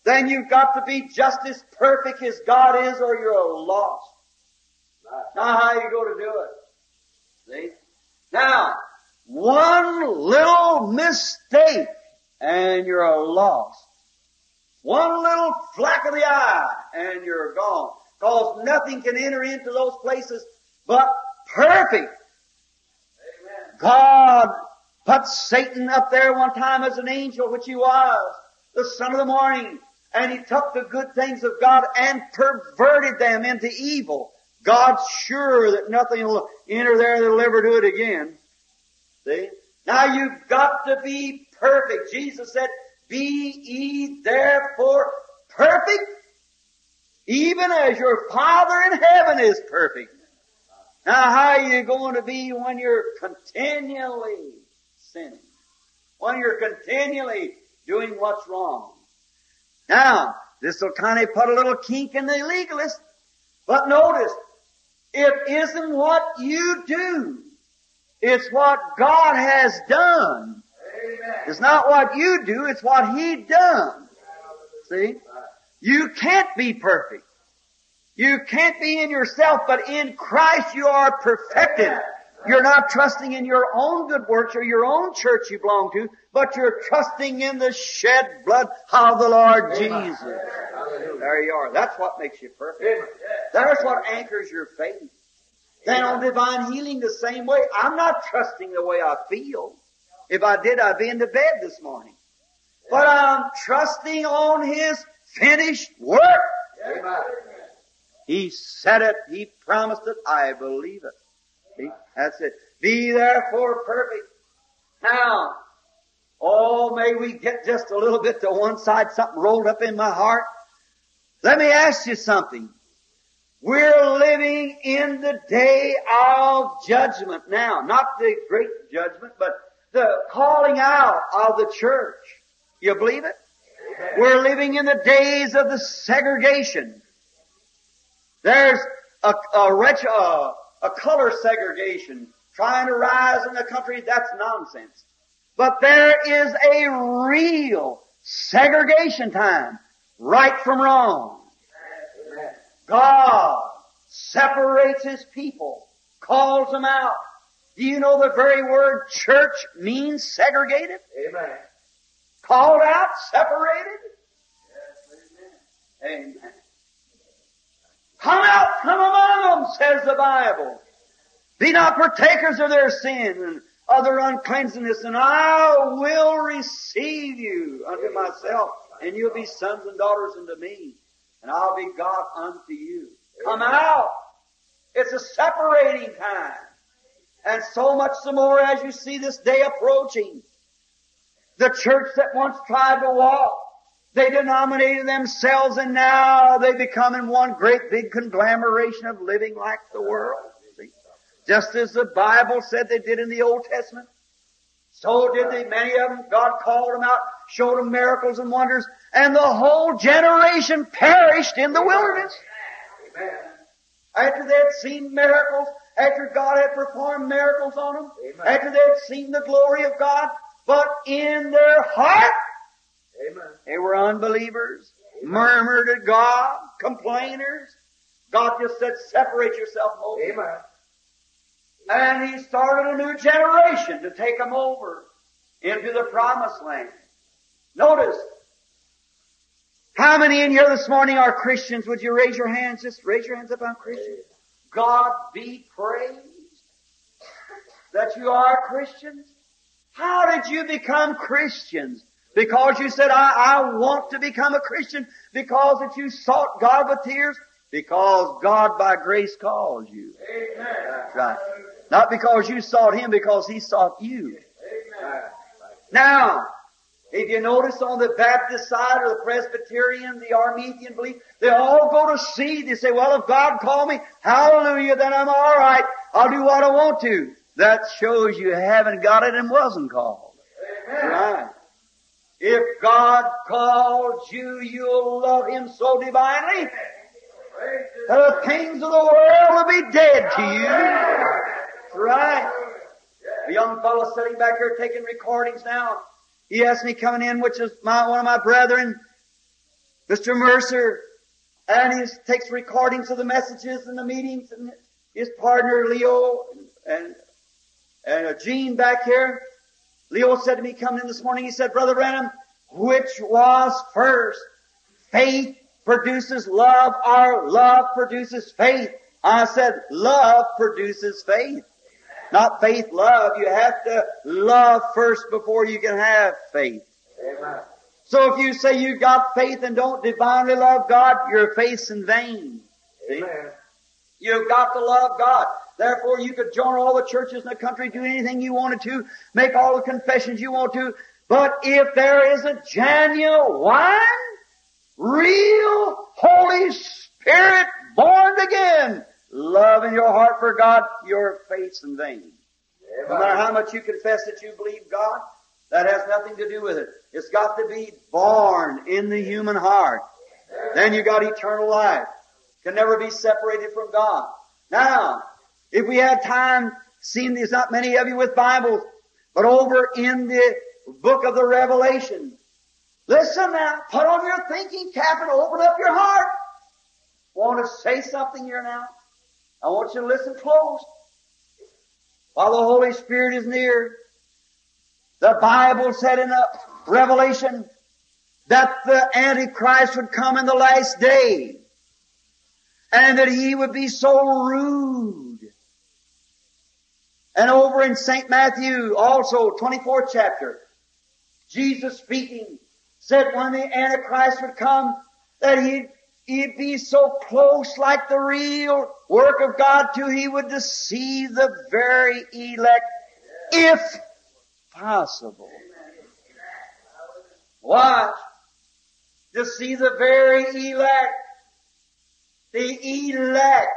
Then you've got to be just as perfect as God is or you're lost. Now how you go to do it? See? Now, one little mistake and you're lost. One little flack of the eye and you're gone. Cause nothing can enter into those places but perfect. God put Satan up there one time as an angel, which he was, the son of the morning, and he took the good things of God and perverted them into evil. God's sure that nothing will enter there that'll ever do it again. See? Now you've got to be perfect. Jesus said, be ye therefore perfect, even as your Father in heaven is perfect. Now how are you going to be when you're continually sinning? When you're continually doing what's wrong? Now, this will kind of put a little kink in the legalist. But notice, it isn't what you do. It's what God has done. Amen. It's not what you do, it's what He done. See? You can't be perfect. You can't be in yourself, but in Christ you are perfected. You're not trusting in your own good works or your own church you belong to, but you're trusting in the shed blood of the Lord Jesus. There you are. That's what makes you perfect. That's what anchors your faith. Then on divine healing the same way. I'm not trusting the way I feel. If I did, I'd be in the bed this morning. But I'm trusting on His finished work. Amen. He said it. He promised it. I believe it. See? That's it. Be therefore perfect. Now, oh, may we get just a little bit to one side, something rolled up in my heart. Let me ask you something. We're living in the day of judgment now. Not the great judgment, but the calling out of the church. You believe it? We're living in the days of the segregation. There's a, a, wretch, a, a color segregation trying to rise in the country. That's nonsense. But there is a real segregation time. Right from wrong. God separates His people, calls them out. Do you know the very word church means segregated? Amen. Called out, separated? Yes, amen. Amen. Come out from among them, says the Bible. Be not partakers of their sin and of their uncleanness, and I will receive you unto myself, and you'll be sons and daughters unto me, and I'll be God unto you. Come out. It's a separating time. And so much the more as you see this day approaching. The church that once tried to walk, they denominated themselves and now they become in one great big conglomeration of living like the world. See? Just as the Bible said they did in the Old Testament. So did they, many of them. God called them out, showed them miracles and wonders, and the whole generation perished in the wilderness. Amen. After they had seen miracles, after God had performed miracles on them, Amen. after they had seen the glory of God, but in their heart, Amen. they were unbelievers, murmured at God, complainers. God just said, separate yourself, Moses. Amen. And he started a new generation to take them over into the promised land. Notice, how many in here this morning are Christians? Would you raise your hands? Just raise your hands up on Christians. God be praised that you are Christians. How did you become Christians? Because you said, I, I want to become a Christian because that you sought God with tears? Because God by grace calls you. Amen. That's right. Not because you sought Him, because He sought you. Amen. Now, if you notice on the Baptist side or the Presbyterian, the Arminian belief, they all go to see. They say, well, if God called me, hallelujah, then I'm alright. I'll do what I want to. That shows you haven't got it and wasn't called. Amen. Right. If God called you, you'll love Him so divinely that the things of the world will be dead to you. Right. A young fellow sitting back here taking recordings now. He asked me coming in, which is my, one of my brethren, Mr. Mercer, and he takes recordings of the messages and the meetings, and his partner Leo and and uh, Gene back here. Leo said to me coming in this morning, he said, Brother Branham, which was first? Faith produces love or love produces faith? I said, love produces faith. Not faith, love. You have to love first before you can have faith. Amen. So if you say you've got faith and don't divinely love God, your faith's in vain. Amen. You've got to love God. Therefore, you could join all the churches in the country, do anything you wanted to, make all the confessions you want to. But if there is a genuine, real, Holy Spirit born again, love in your heart for God, your faith's in vain. No matter how much you confess that you believe God, that has nothing to do with it. It's got to be born in the human heart. Then you got eternal life. Can never be separated from God. Now, if we had time, seeing there's not many of you with Bibles, but over in the book of the Revelation, listen now, put on your thinking cap and open up your heart. Want to say something here now? I want you to listen close. While the Holy Spirit is near, the Bible said in Revelation that the Antichrist would come in the last day and that he would be so rude. And over in St. Matthew, also 24th chapter, Jesus speaking said when the Antichrist would come that he'd, he'd be so close like the real work of God till he would deceive the very elect if possible. Watch. Deceive the very elect. The elect.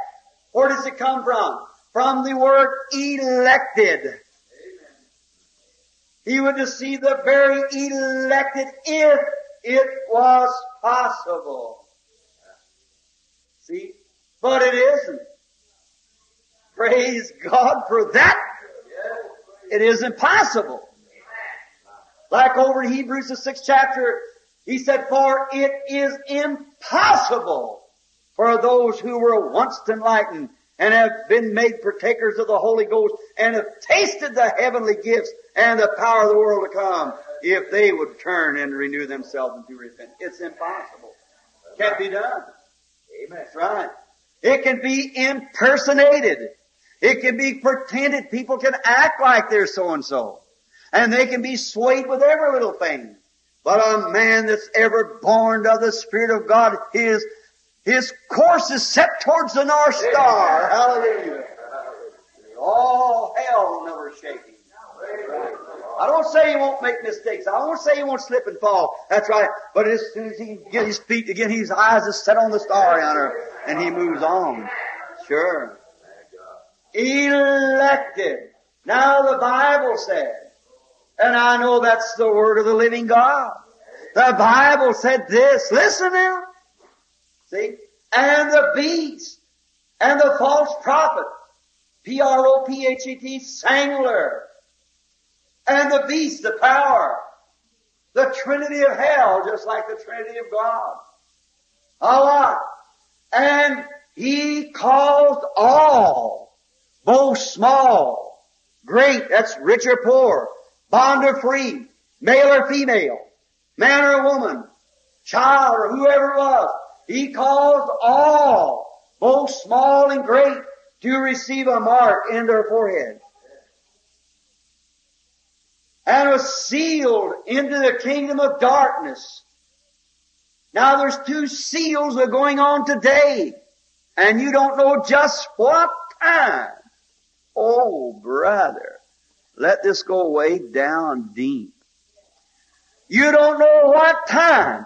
Where does it come from? From the word elected. He would deceive the very elected if it was possible. See? But it isn't. Praise God for that. It is impossible. possible. Like over in Hebrews the sixth chapter, he said, for it is impossible for those who were once enlightened and have been made partakers of the Holy Ghost and have tasted the heavenly gifts and the power of the world to come if they would turn and renew themselves into repentance. It's impossible. Can't be done. Amen. That's right. It can be impersonated. It can be pretended. People can act like they're so and so. And they can be swayed with every little thing. But a man that's ever born of the Spirit of God, his, his course is set towards the North Star. Hallelujah. All hell never shake him. I don't say he won't make mistakes. I won't say he won't slip and fall. That's right. But as soon as he can get his feet again, his eyes are set on the star yonder, and he moves on. Sure. elected. Now the Bible said, and I know that's the word of the living God. The Bible said this, listen now. See? And the beast and the false prophet, P-R-O-P-H-E-T, Sangler, and the beast, the power, the Trinity of hell, just like the Trinity of God. Allah. And he caused all, both small, great, that's rich or poor, bond or free, male or female, man or woman, child or whoever it was. He caused all, both small and great, to receive a mark in their forehead. And was sealed into the kingdom of darkness. Now there's two seals that are going on today, and you don't know just what time. Oh, brother, let this go way down deep. You don't know what time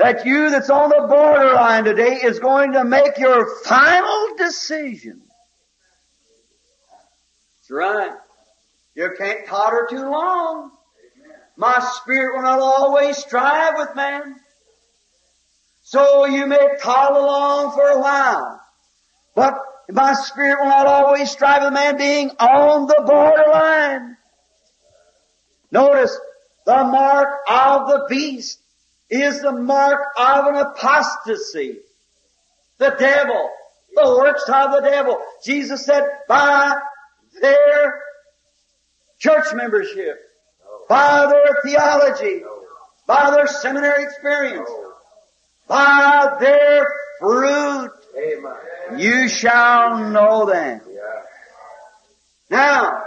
that you that's on the borderline today is going to make your final decision. That's right. You can't totter too long. My spirit will not always strive with man. So you may toddle along for a while. But my spirit will not always strive with man being on the borderline. Notice, the mark of the beast is the mark of an apostasy. The devil, the works of the devil. Jesus said, by their church membership, by their theology, by their seminary experience, by their fruit, you shall know them. Now,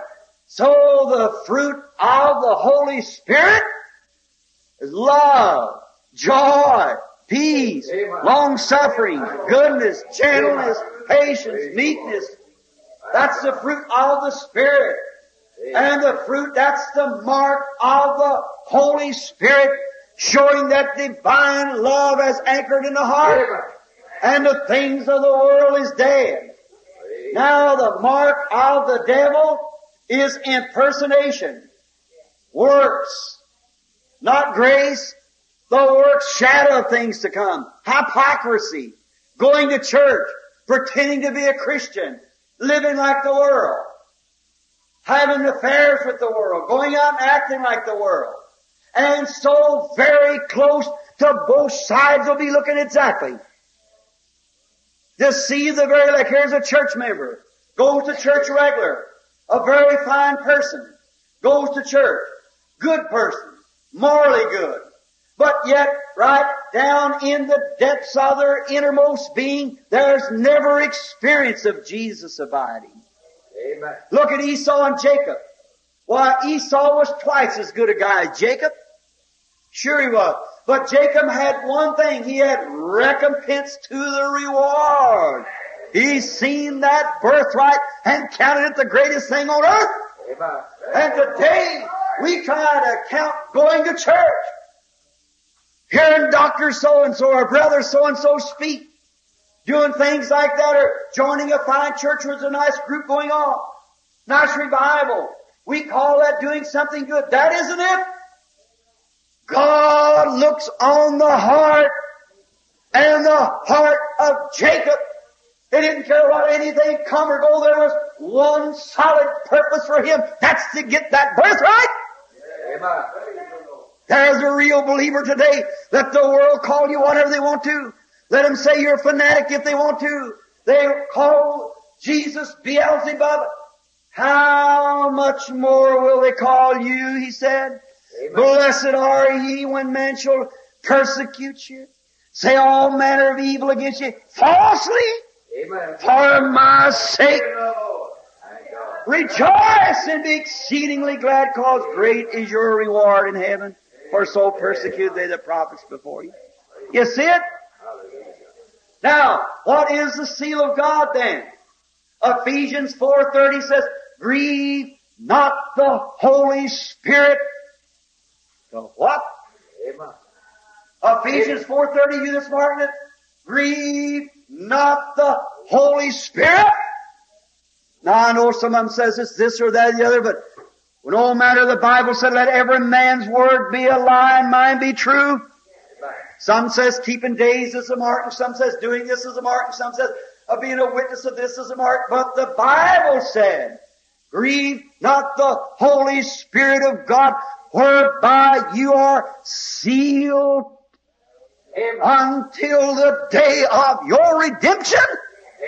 so the fruit of the Holy Spirit is love, joy, peace, long suffering, goodness, gentleness, patience, meekness. That's the fruit of the Spirit. And the fruit, that's the mark of the Holy Spirit, showing that divine love as anchored in the heart. And the things of the world is dead. Now the mark of the devil is impersonation. Works. Not grace. The works shadow of things to come. Hypocrisy. Going to church. Pretending to be a Christian. Living like the world. Having affairs with the world. Going out and acting like the world. And so very close to both sides will be looking exactly. Deceive the very like here's a church member. Goes to church regular. A very fine person. Goes to church. Good person. Morally good. But yet, right down in the depths of their innermost being, there's never experience of Jesus abiding. Amen. Look at Esau and Jacob. Why, Esau was twice as good a guy as Jacob. Sure he was. But Jacob had one thing. He had recompense to the reward. He seen that birthright and counted it the greatest thing on earth. Amen. And today, we try to count going to church. Hearing Dr. so-and-so or Brother so-and-so speak. Doing things like that or joining a fine church with a nice group going on. Nice revival. We call that doing something good. That isn't it. God looks on the heart and the heart of Jacob. He didn't care about anything come or go. There was one solid purpose for him. That's to get that birthright. Amen. There's a real believer today. Let the world call you whatever they want to. Let them say you're a fanatic if they want to. They call Jesus Beelzebub. How much more will they call you, he said. Amen. Blessed are ye when men shall persecute you, say all manner of evil against you falsely Amen. for my sake. Lord. Thank God. Rejoice and be exceedingly glad, cause great is your reward in heaven. For so persecuted they the prophets before you. You see it? Now, what is the seal of God then? Ephesians 4.30 says, grieve not the Holy Spirit. The what? Amen. Ephesians 4.30, you this marking it? Grieve not the Holy Spirit. Now I know some of them says it's this or that or the other, but no matter the Bible said let every man's word be a lie and mine be true. Some says keeping days is a mark, and some says doing this is a mark, and some says uh, being a witness of this is a mark. But the Bible said, grieve not the Holy Spirit of God, whereby you are sealed Amen. until the day of your redemption.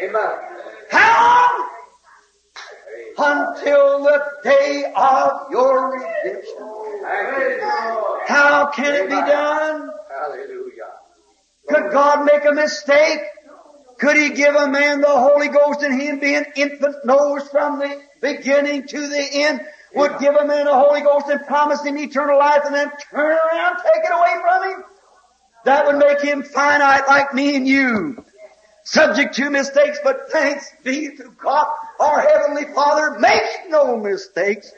Amen. How long? Until the day of your redemption. Thank you, Lord. How can it be done? Hallelujah. Could God make a mistake? Could He give a man the Holy Ghost and him be an infant knows from the beginning to the end? Would give a man the Holy Ghost and promise him eternal life and then turn around, take it away from him? That would make him finite like me and you. Subject to mistakes, but thanks be to God, our Heavenly Father makes no mistakes.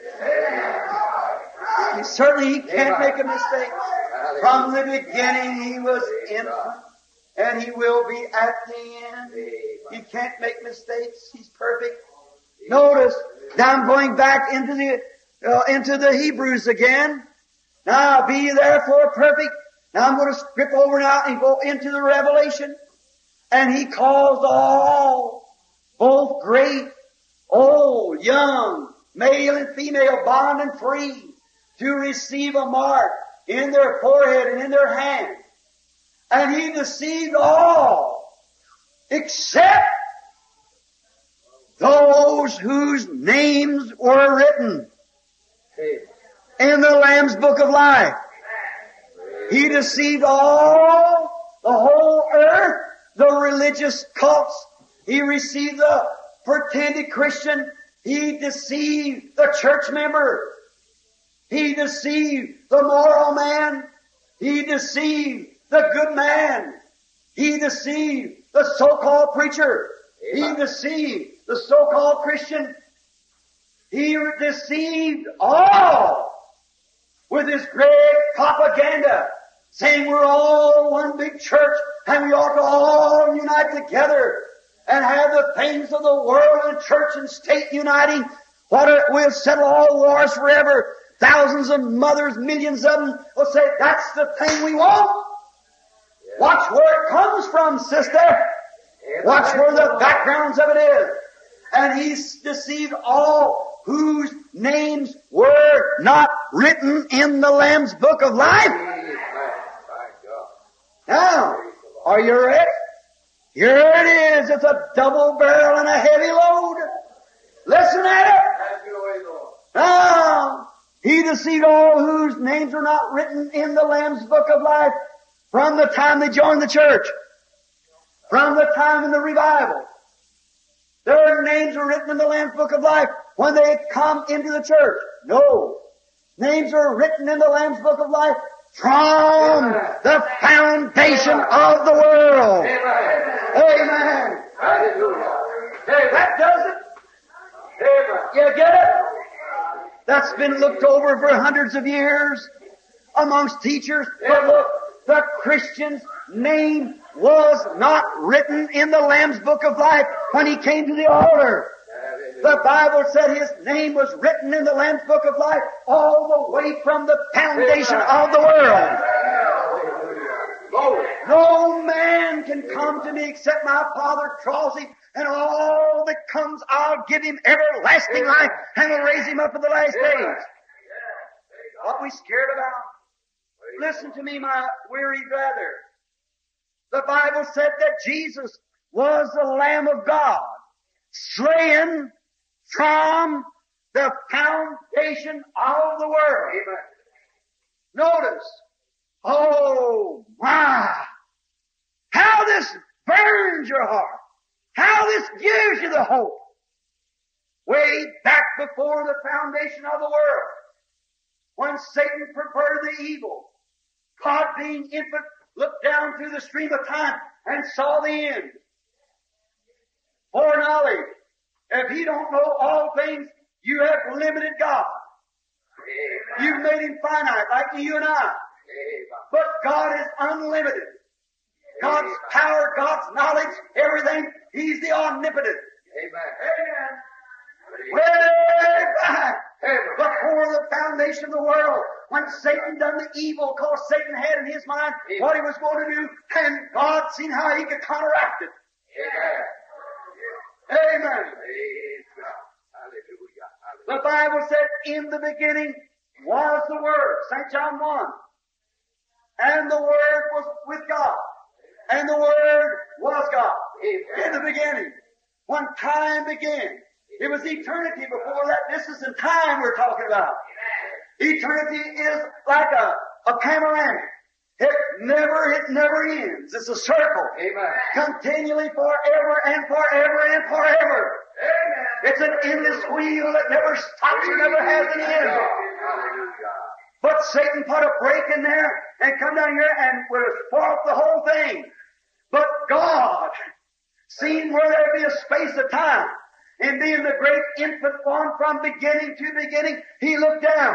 He certainly he can't make a mistake. From the beginning he was infant, and he will be at the end. He can't make mistakes. He's perfect. Notice, now I'm going back into the uh, into the Hebrews again. Now be therefore perfect. Now I'm going to skip over now and go into the Revelation. And he calls all, both great, old, young, male and female, bond and free, to receive a mark in their forehead and in their hand. And he deceived all, except those whose names were written in the Lamb's Book of Life. He deceived all, the whole earth, the religious cults. He received the pretended Christian. He deceived the church member. He deceived the moral man. He deceived the good man. He deceived the so-called preacher. He deceived the so-called Christian. He deceived all with his great propaganda, saying we're all one big church and we ought to all unite together and have the things of the world and church and state uniting. What a, we'll settle all wars forever. Thousands of mothers, millions of them will say, that's the thing we want. Watch where it comes from, sister. Watch where the backgrounds of it is. And he's deceived all whose names were not written in the Lamb's book of life. Amen. My God. Now, are you ready? Here it is. It's a double barrel and a heavy load. Listen at it. Have your way, Now, he deceived all whose names are not written in the Lamb's book of life from the time they joined the church. From the time in the revival. Their names are written in the Lamb's book of life when they come into the church. No. Names are written in the Lamb's book of life from the foundation of the world. Amen. Amen. Hallelujah. Amen. That does it. You get it? That's been looked over for hundreds of years amongst teachers. But look, the Christian's name was not written in the Lamb's Book of Life when he came to the altar. The Bible said his name was written in the Lamb's Book of Life all the way from the foundation of the world. No man can come to me except my Father draws him, and all that comes I'll give him everlasting life, and will raise him up in the last days. What we scared about? Listen to me, my weary brother. The Bible said that Jesus was the Lamb of God, slain from the foundation of the world. Amen. Notice, oh my, how this burns your heart. How this gives you the hope. Way back before the foundation of the world, when Satan perverted the evil, God being infant looked down through the stream of time and saw the end. Foreknowledge. If he don't know all things, you have limited God. Amen. You've made him finite, like you and I. Amen. But God is unlimited. God's power, God's knowledge, everything, He's the omnipotent. Amen. Amen. Way back before the foundation of the world, when Satan done the evil, cause Satan had in his mind what he was going to do, and God seen how he could counteract it. Amen. Amen. Praise God. Hallelujah. Hallelujah. The Bible said, in the beginning was the Word, St. John 1. And the Word was with God. And the Word was God. In the beginning. When time began. It was eternity before that. This is the time we're talking about. Eternity is like a, a panoramic. It never, it never ends. It's a circle. Amen. Continually forever and forever and forever. Amen. It's an endless wheel that never stops and never has an end. Hallelujah. But Satan put a break in there and come down here and would have spoiled the whole thing. But God, seeing where there be a space of time, and being the great infant one from beginning to beginning, He looked down.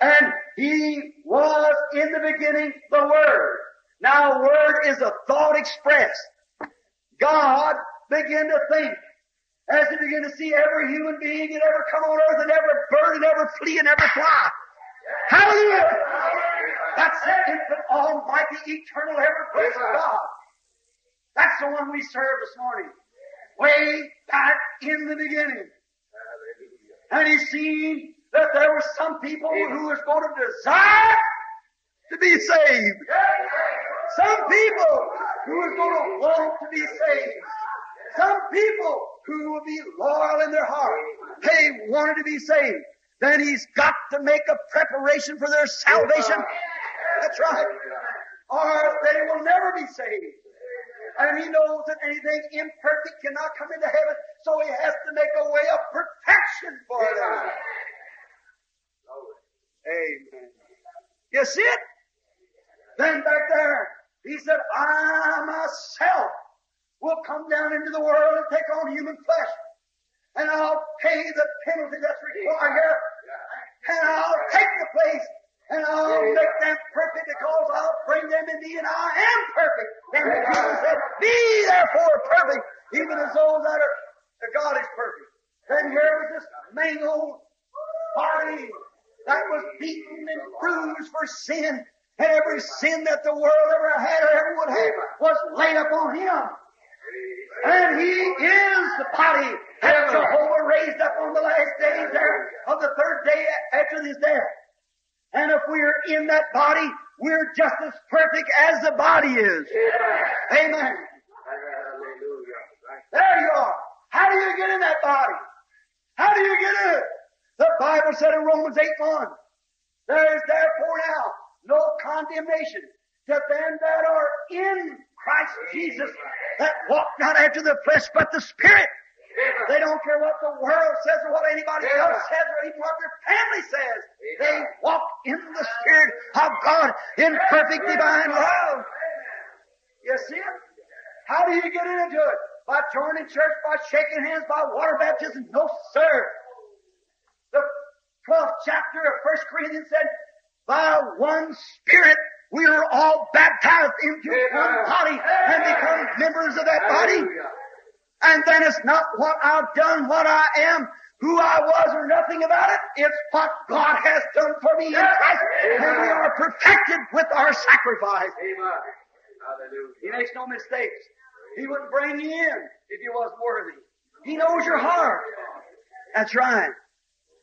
And He was in the beginning the Word. Now, Word is a thought expressed. God began to think as he began to see every human being that ever come on earth and every bird and every flea and every fly. Hallelujah! That's the infant, almighty, eternal, ever blessed God. That's the one we serve this morning. Way back in the beginning. And he seen that there were some people who was going to desire to be saved. Some people who was going to want to be saved. Some people who will be loyal in their heart. They wanted to be saved. Then he's got to make a preparation for their salvation. That's right. Or they will never be saved. And he knows that anything imperfect cannot come into heaven, so he has to make a way of perfection for them. Amen. You see it? Then back there, he said, I myself will come down into the world and take on human flesh. And I'll pay the penalty that's required here. And I'll take the place. And I'll make them perfect because I'll bring them in me and I am perfect. And Jesus said, be therefore perfect, even as those that are, that God is perfect. Then here was this mangled body that was beaten and for sin. And every sin that the world ever had or ever would have was laid upon him. And he is the body that Jehovah raised up on the last days there of the third day after his death. And if we're in that body, we're just as perfect as the body is. Amen. Hallelujah. There you are. How do you get in that body? How do you get in it? The Bible said in Romans 8 1, there is therefore now no condemnation to them that are in Christ Jesus, that walk not after the flesh, but the Spirit. They don't care what the world says or what anybody else says or even what their family says. They walk in the Spirit of God in perfect divine love. You see it? How do you get into it? By joining church, by shaking hands, by water baptism? No, sir. The 12th chapter of 1 Corinthians said, by one Spirit we are all baptized into one body and become members of that body. And then it's not what I've done, what I am, who I was, or nothing about it. It's what God has done for me in Christ. And we are perfected with our sacrifice. Amen. Hallelujah. He makes no mistakes. He wouldn't bring you in if you wasn't worthy. He knows your heart. That's right.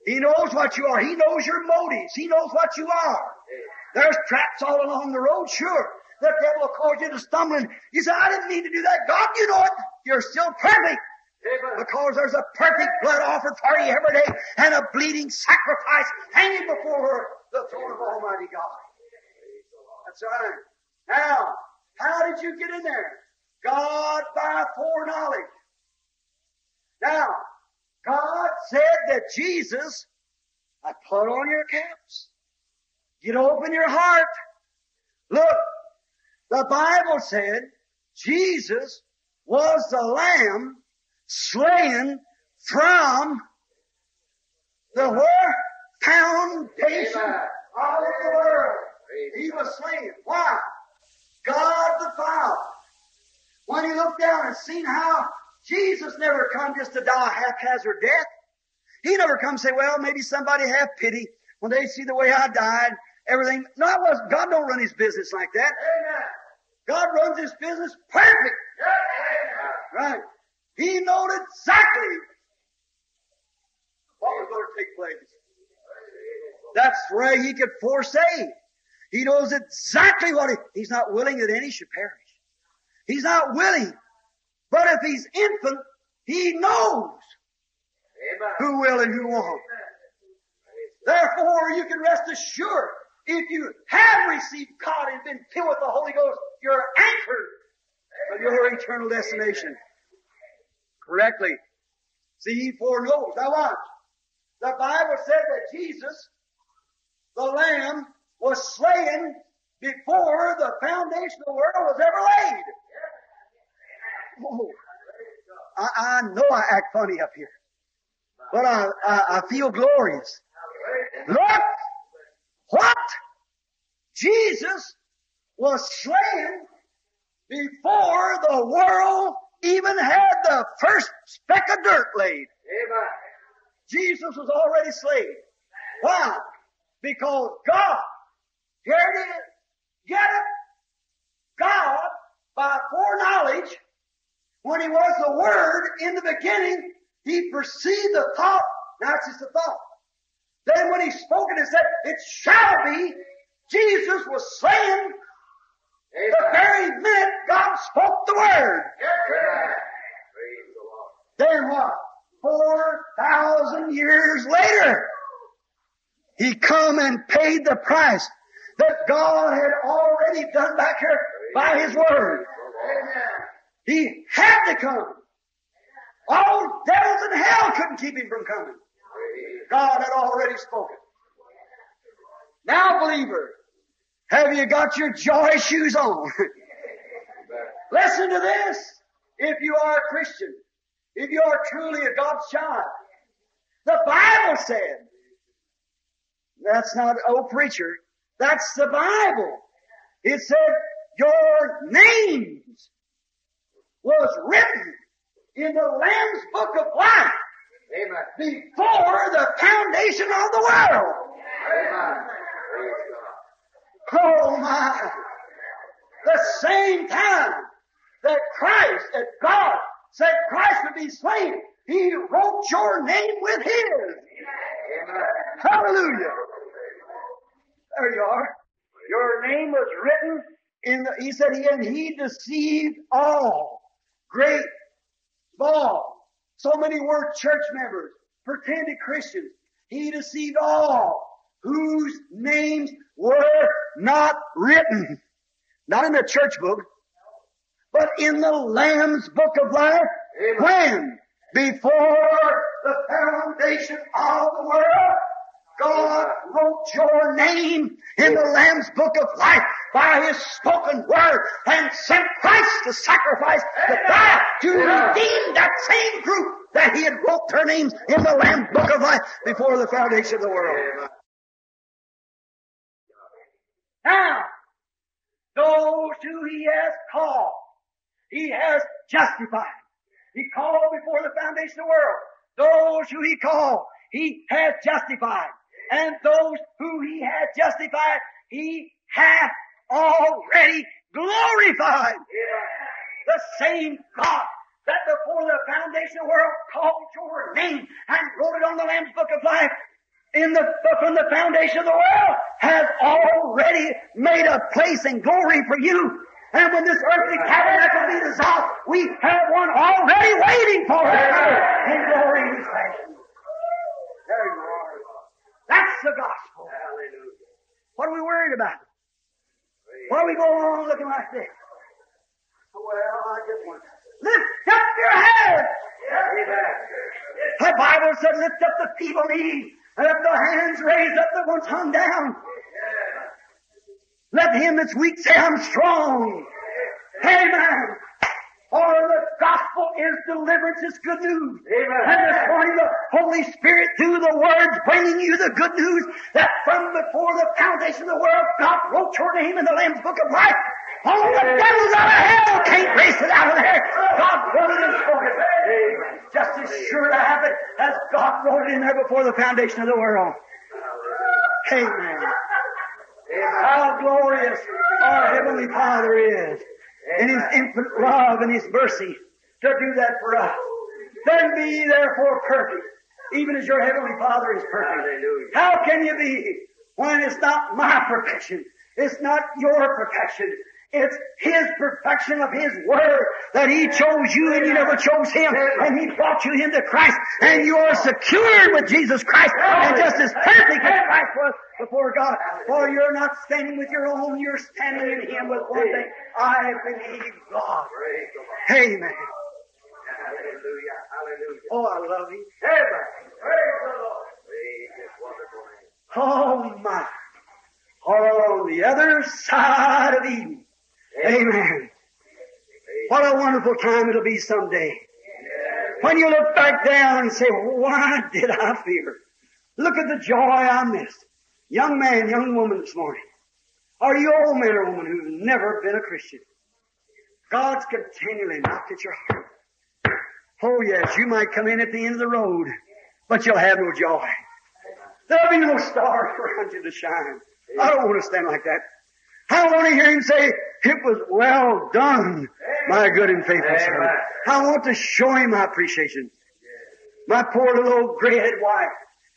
He knows what you are. He knows your motives. He knows what you are. There's traps all along the road, sure. The devil will cause you to stumble. And you say, I didn't mean to do that. God, you know it. You're still perfect. Because there's a perfect blood offered for you every day and a bleeding sacrifice hanging before the throne of Almighty God. That's right. Now, how did you get in there? God by foreknowledge. Now, God said that Jesus, I put on your caps. Get open your heart. Look, the Bible said Jesus was the lamb slain from the where? Foundation of the world. He was slain. Why? God the Father. When he looked down and seen how Jesus never come just to die a haphazard death. He never come say, well, maybe somebody have pity when they see the way I died, everything. No, I was, God don't run his business like that. God runs his business perfect. Right. He knowed exactly what was going to take place. That's where he could foresee. He knows exactly what he, he's not willing that any should perish. He's not willing. But if he's infant, he knows who will and who won't. Therefore, you can rest assured, if you have received God and been filled with the Holy Ghost, you're anchored to your eternal destination. Correctly. See, he foreknows. Now watch. The Bible said that Jesus, the Lamb, was slain before the foundation of the world was ever laid. Oh, I, I know I act funny up here, but I, I, I feel glorious. Look, what? Jesus was slain before the world even had the first speck of dirt laid. Jesus was already slain. Why? Because God, here it is, get it? God, by foreknowledge, when He was the Word in the beginning, He perceived the thought, now it's just a thought. Then when He spoke it and said, it shall be, Jesus was slain the very minute God spoke the Word. Then what? Four thousand years later, He come and paid the price that God had already done back here by His Word. He had to come. All devils in hell couldn't keep Him from coming. God had already spoken. Now, believer, have you got your joy shoes on? (laughs) Listen to this. If you are a Christian, if you are truly a God's child, the Bible said, that's not old preacher, that's the Bible. It said, your names was written in the Lamb's Book of Life Amen. before the foundation of the world. Amen. Oh my! The same time that Christ, that God said Christ would be slain, He wrote your name with His. Amen. Hallelujah! There you are. Your name was written in the, He said, He, and He deceived all. Great, small. So many were church members, pretended Christians. He deceived all whose names were not written. Not in the church book, but in the Lamb's book of life. When? Before the foundation of the world. God wrote your name in the Lamb's book of life by His spoken word and sent Christ to sacrifice to die to redeem that same group that He had wrote their names in the Lamb's book of life before the foundation of the world. Now, those who he has called, he has justified. He called before the foundation of the world. Those who he called, he has justified. And those who he has justified, he hath already glorified. The same God that before the foundation of the world called your name and wrote it on the Lamb's Book of Life in the, from the foundation of the world has already made a place and glory for you. And when this earthly tabernacle be dissolved, we have one already waiting for us in glory. There you are. That's the gospel. Hallelujah. What are we worried about? Why are we going on looking like this? Well, I just want to. lift up your head. Amen. The Bible said, lift up the feeble knees, and let the hands raised up that once hung down. Let him that's weak say, I'm strong. Amen. For the gospel is deliverance, it's good news. Amen. And this morning the Holy Spirit through the words bringing you the good news that from before the foundation of the world God wrote your name in the Lamb's Book of Life. All the devils out of hell can't race it out of there. God wrote it and spoke it. Just as sure to happen as God wrote it in there before the foundation of the world. Amen. How glorious our Heavenly Father is in His infinite love and His mercy to do that for us. Then be therefore perfect, even as your Heavenly Father is perfect. Hallelujah. How can you be when it's not my perfection? It's not your perfection. It's His perfection of His Word that He chose you and you never chose Him. And He brought you into Christ and you are secured with Jesus Christ and just as perfect as Christ was before God. For you're not standing with your own, you're standing in Him with one thing. I believe God. Praise the Lord. Amen. Hallelujah. Hallelujah. Oh, I love Him. Amen. Praise the Lord. Praise His wonderful name. Oh my. On the other side of Eden. Amen. What a wonderful time it'll be someday. When you look back down and say, why did I fear? Look at the joy I missed. Young man, young woman this morning. Are you old man or woman who's never been a Christian. God's continually knocked at your heart. Oh yes, you might come in at the end of the road, but you'll have no joy. There'll be no stars (laughs) around you to shine. I don't want to stand like that. I want to hear him say, it was well done, my good and faithful servant. I want to show him my appreciation. My poor little old gray-headed wife.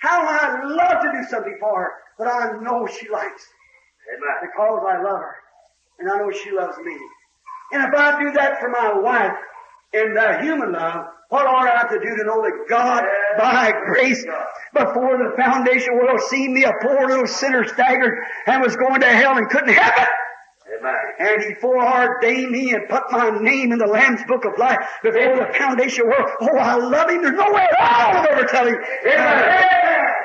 How I love to do something for her that I know she likes Amen. because I love her and I know she loves me. And if I do that for my wife in the human love, what ought I to do to know that God, by grace, before the foundation world, seen me a poor little sinner staggered and was going to hell and couldn't help it? Amen. And he foreordained me and put my name in the Lamb's Book of Life before the foundation world. Oh, I love him. There's no way at all I'll ever tell him.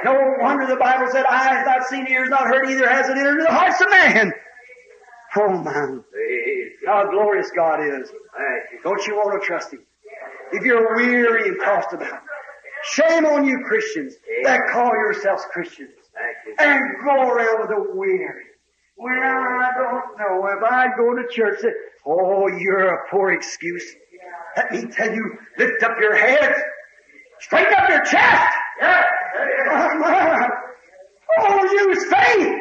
No wonder the Bible said, eyes not seen, ears not heard, either has it entered into the hearts of man. Oh, man. How glorious God is. Don't you want to trust Him? If you're weary and tossed about, shame on you Christians that call yourselves Christians and go around with a weary. Well, I don't know. If I go to church, oh, you're a poor excuse. Let me tell you, lift up your head, straighten up your chest. Yeah. Oh. Oh, use faith.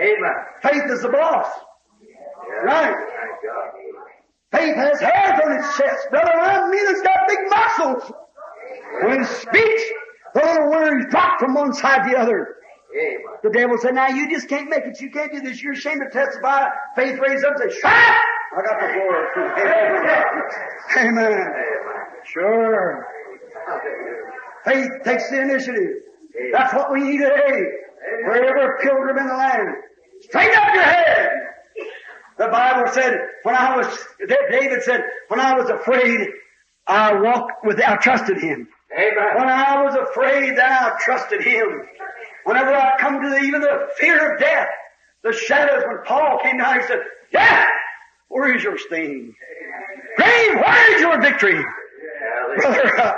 Amen. Faith is the boss. Yeah. Right. Thank God. Faith has hairs on its chest. Brother, I mean it's got big muscles. When speaks, the little words drop from one side to the other. Amen. The devil said, now you just can't make it. You can't do this. You're ashamed to testify. Faith raised up and said, shut up! I got the floor. (laughs) Amen. Amen. Sure. Faith takes the initiative. That's what we need today. Wherever pilgrim in the land. Straighten up your head! The Bible said, when I was, David said, when I was afraid, I walked with, I trusted Him. Amen. When I was afraid, then I trusted Him. Whenever I come to the, even the fear of death, the shadows, when Paul came down, he said, Death, where is your sting? Grave, where is your victory? Brother, uh,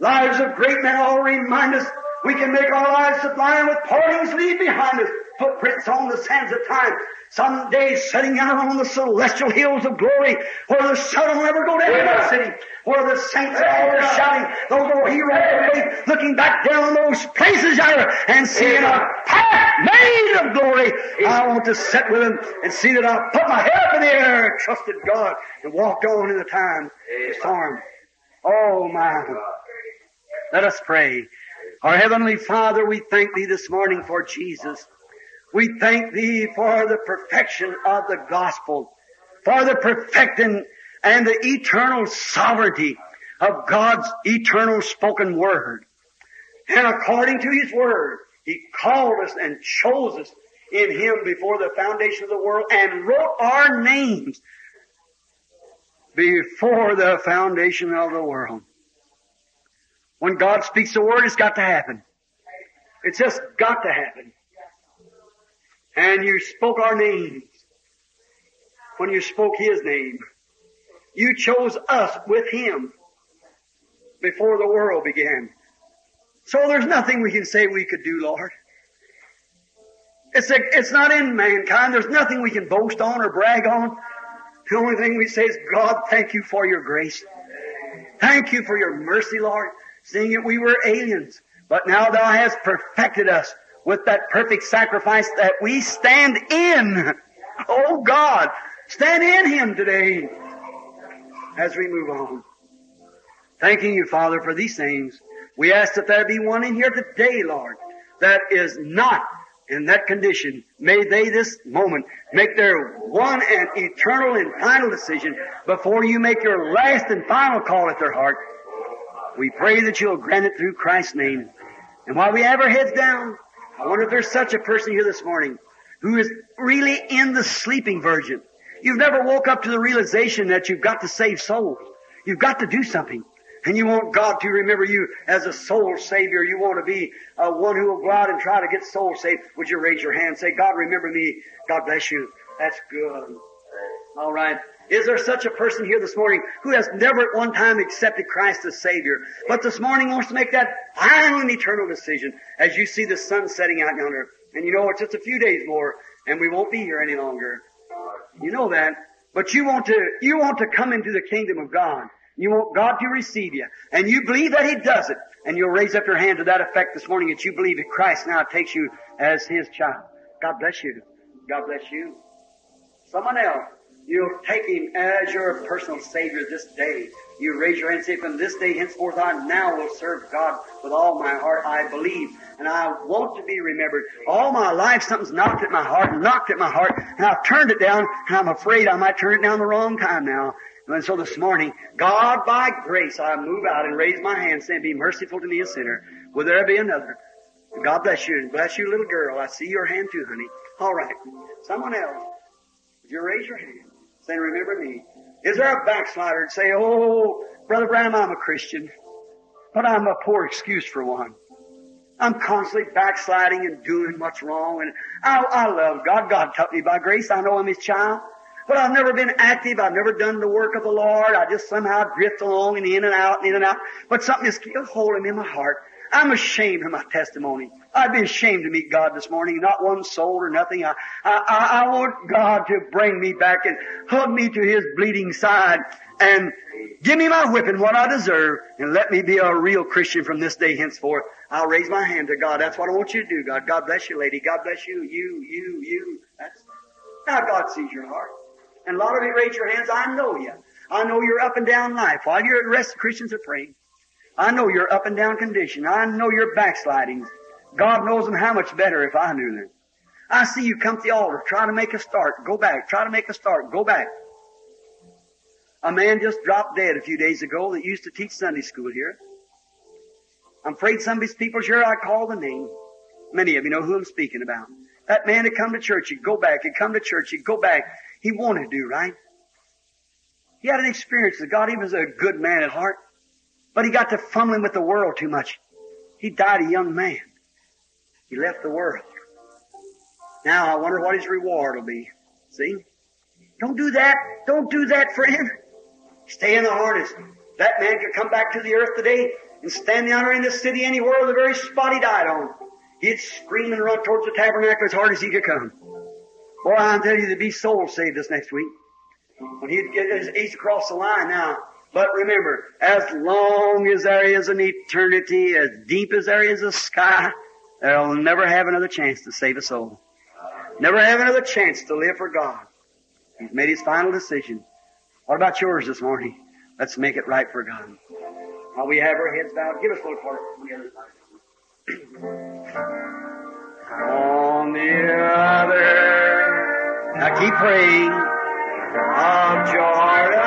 lives of great men all remind us we can make our lives sublime with partings leave behind us, footprints on the sands of time. Someday setting out on the celestial hills of glory, where the sun will never go down in that city, where the saints are shouting, those heroes of faith, looking back down those places yonder and seeing a path made of glory. I want to sit with them and see that I put my head up in the air trusted God and walked on in the time of storm. Oh my. Let us pray. Our Heavenly Father, we thank Thee this morning for Jesus. We thank Thee for the perfection of the gospel, for the perfecting and the eternal sovereignty of God's eternal spoken word. And according to His word, He called us and chose us in Him before the foundation of the world and wrote our names before the foundation of the world. When God speaks a word, it's got to happen. It's just got to happen. And you spoke our names when you spoke His name. You chose us with Him before the world began. So there's nothing we can say we could do, Lord. It's, a, it's not in mankind. There's nothing we can boast on or brag on. The only thing we say is, God, thank you for your grace. Thank you for your mercy, Lord, seeing that we were aliens. But now thou hast perfected us with that perfect sacrifice that we stand in. Oh God, stand in Him today as we move on. Thanking you, Father, for these things. We ask that there be one in here today, Lord, that is not in that condition. May they this moment make their one and eternal and final decision before you make your last and final call at their heart. We pray that you'll grant it through Christ's name. And while we have our heads down, I wonder if there's such a person here this morning who is really in the sleeping virgin. You've never woke up to the realization that you've got to save souls. You've got to do something. And you want God to remember you as a soul savior. You want to be uh, one who will go out and try to get souls saved. Would you raise your hand and say, God, remember me. God bless you. That's good. All right. Is there such a person here this morning who has never at one time accepted Christ as Savior, but this morning wants to make that final and eternal decision as you see the sun setting out yonder? And you know, it's just a few days more and we won't be here any longer. You know that. But you want to, you want to come into the kingdom of God. You want God to receive you. And you believe that He does it. And you'll raise up your hand to that effect this morning that you believe that Christ now takes you as His child. God bless you. God bless you. Someone else. You'll take Him as your personal Savior this day. You raise your hand and say, from this day henceforth I now will serve God with all my heart. I believe and I want to be remembered. All my life something's knocked at my heart, knocked at my heart, and I've turned it down, and I'm afraid I might turn it down the wrong time now. And so this morning, God by grace, I move out and raise my hand saying, be merciful to me a sinner. Will there be another? God bless you, and bless you little girl. I see your hand too, honey. All right. Someone else. Would you raise your hand? Saying, remember me. Is there a backslider to say, oh, Brother Branham, I'm a Christian, but I'm a poor excuse for one. I'm constantly backsliding and doing what's wrong, and I, I love God. God took me by grace. I know I'm His child. But I've never been active. I've never done the work of the Lord. I just somehow drift along and in and out and in and out. But something is still holding me in my heart. I'm ashamed of my testimony. I'd be ashamed to meet God this morning. Not one soul or nothing. I, I, I want God to bring me back and hug me to His bleeding side and give me my whipping what I deserve and let me be a real Christian from this day henceforth. I'll raise my hand to God. That's what I want you to do, God. God bless you, lady. God bless you, you, you, you. That's, now God sees your heart. And a lot of you raise your hands. I know you. I know your up and down life. While you're at rest, Christians are praying. I know your up and down condition. I know your backslidings. God knows them how much better if I knew them. I see you come to the altar, try to make a start, go back, try to make a start, go back. A man just dropped dead a few days ago that used to teach Sunday school here. I'm afraid some of these people sure I call the name. Many of you know who I'm speaking about. That man had come to church, he'd go back, he'd come to church, he'd go back. He wanted to do right. He had an experience with God. He was a good man at heart. But he got to fumbling with the world too much. He died a young man. He left the world. Now I wonder what his reward will be. See? Don't do that. Don't do that, friend. Stay in the harness. That man could come back to the earth today and stand yonder in the city anywhere the very spot he died on. He'd scream and run towards the tabernacle as hard as he could come. Boy, I'm telling you, there'd be souls saved this next week. When he'd get his ace across the line now, but remember, as long as there is an eternity, as deep as there is a sky, there'll never have another chance to save a soul. Never have another chance to live for God. He's made his final decision. What about yours this morning? Let's make it right for God. While we have our heads bowed, give us a little part on the other side. on the other. Now keep praying. Of Jordan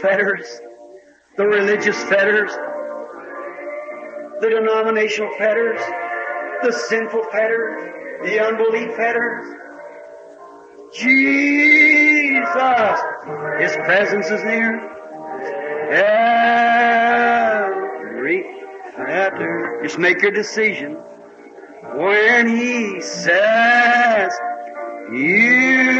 fetters, the religious fetters, the denominational fetters, the sinful fetters, the unbelief fetters. Jesus, His presence is near. Every fetter. Just make your decision. When He says, you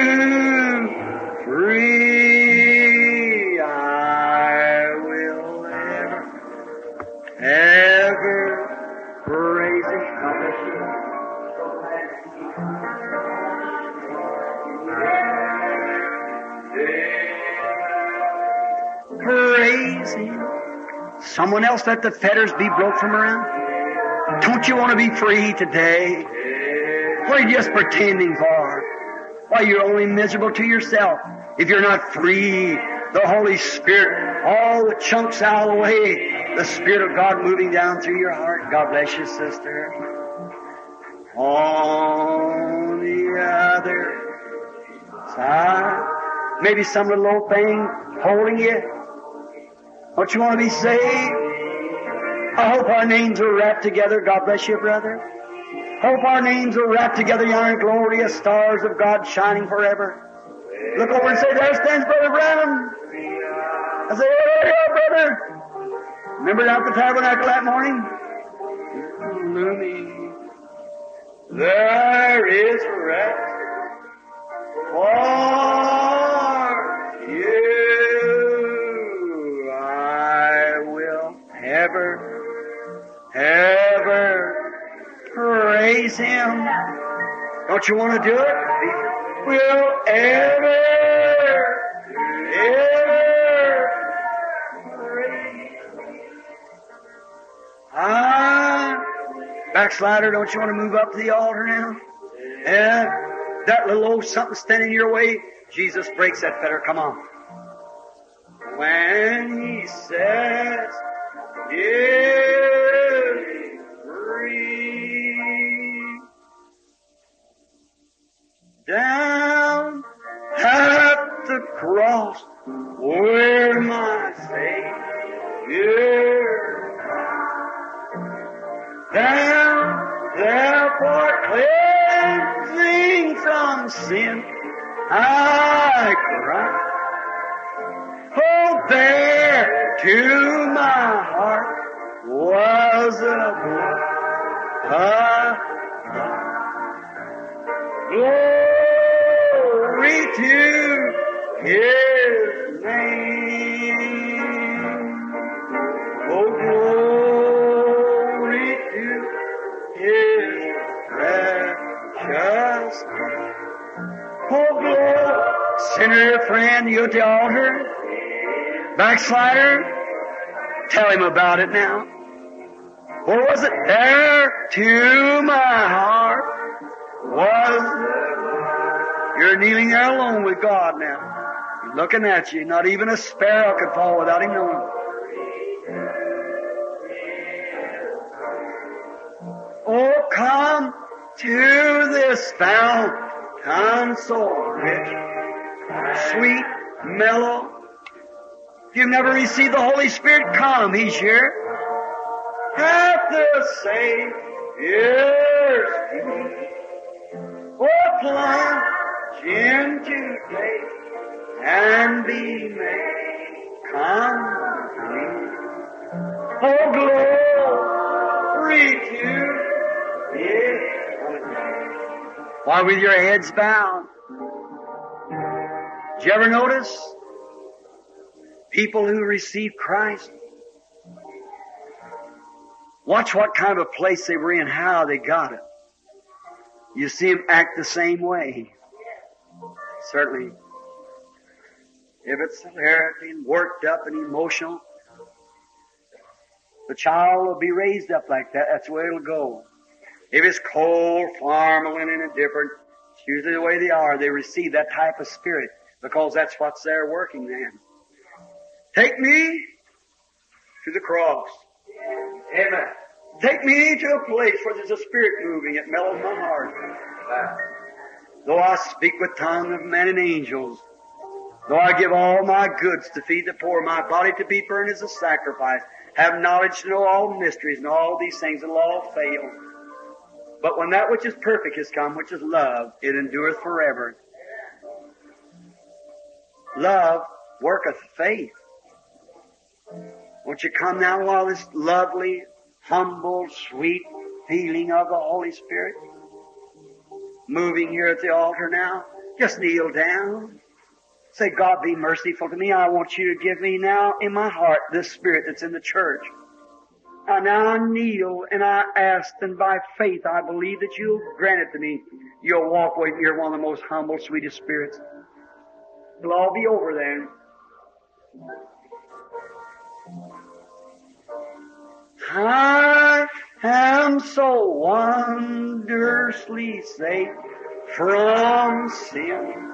Him. Someone else let the fetters be broke from around. Don't you want to be free today? What are you just pretending for? Why, you're only miserable to yourself. If you're not free, the Holy Spirit, all the chunks out of the way, the Spirit of God moving down through your heart. God bless you, sister. On the other side, maybe some little old thing holding you. Don't you want to be saved? I hope our names are wrapped together. God bless you, brother. Hope our names are wrapped together yonder glorious stars of God shining forever. Look over and say, there stands Brother Branham. I say, oh, yeah, brother. Remember at the tabernacle that morning? There is rest for praise Him. Don't you want to do it? Will ever, ever praise Ah, backslider, don't you want to move up to the altar now? Yeah, that little old something standing in your way, Jesus breaks that fetter. Come on. When He says, "Give me free," down at the cross where my Savior down there for cleansing from sin. I cry. Oh, there to my heart was a blood. Glory glory to His name. Oh, glory to His precious name. Oh, glory. Sinner, friend, you at the altar? Backslider? Tell him about it now. Or was it there to my heart? Was you're kneeling there alone with God now. He's looking at you. Not even a sparrow could fall without him knowing. Oh, come to this fount. Come so rich, sweet, mellow. If you've never received the Holy Spirit, come. He's here. At the Savior's feet. Oh, plunge and be made complete. Glory to Why, with your heads bowed. Did you ever notice people who receive Christ? Watch what kind of a place they were in, how they got it. You see them act the same way. Certainly. If it's hilarity and worked up and emotional, the child will be raised up like that. That's the way it'll go. If it's cold, formal, and indifferent, it's usually the way they are. They receive that type of spirit because that's what's there working then. Take me to the cross. Amen. Take me to a place where there's a spirit moving. It mellows my heart. Though I speak with tongue of men and angels, though I give all my goods to feed the poor, my body to be burned as a sacrifice, have knowledge to know all mysteries and all these things, and all fail. But when that which is perfect has come, which is love, it endureth forever. Love worketh faith. Won't you come now while this lovely, humble, sweet feeling of the Holy Spirit moving here at the altar now? Just kneel down. Say, God be merciful to me. I want you to give me now in my heart this spirit that's in the church. And now I kneel and I ask and by faith I believe that you'll grant it to me. You'll walk with You're one of the most humble, sweetest spirits. It'll all be over then. I am so wondrously saved from sin.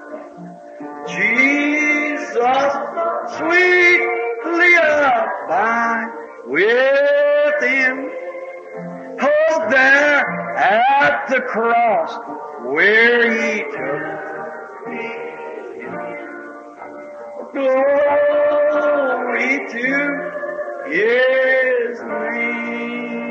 Jesus, sweetly abide within. Oh, there at the cross where He took me. Glory to His name.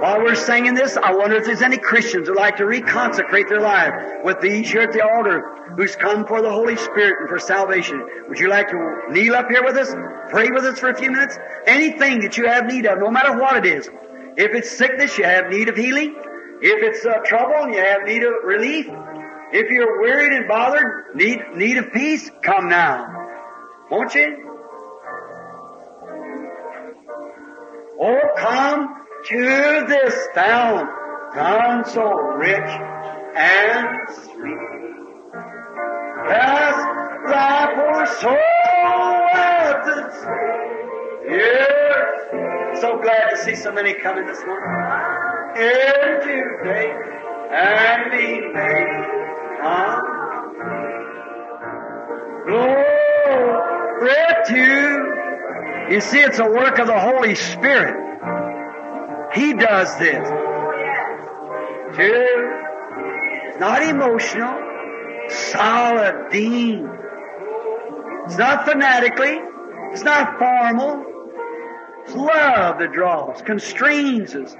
While we're singing this, I wonder if there's any Christians who'd like to reconsecrate their life with these here at the altar who's come for the Holy Spirit and for salvation. Would you like to kneel up here with us? Pray with us for a few minutes? Anything that you have need of, no matter what it is. If it's sickness, you have need of healing. If it's uh, trouble and you have need of relief. If you're wearied and bothered, need, need of peace, come now. Won't you? Oh, come to this fount, none so rich and sweet. Cast thy poor soul at the Savior. So glad to see so many coming this morning. Into faith and be made come. Glory to. You see, it's a work of the Holy Spirit. He does this. Two. Not emotional. Solid dean. It's not fanatically. It's not formal. It's love that draws, constrains us.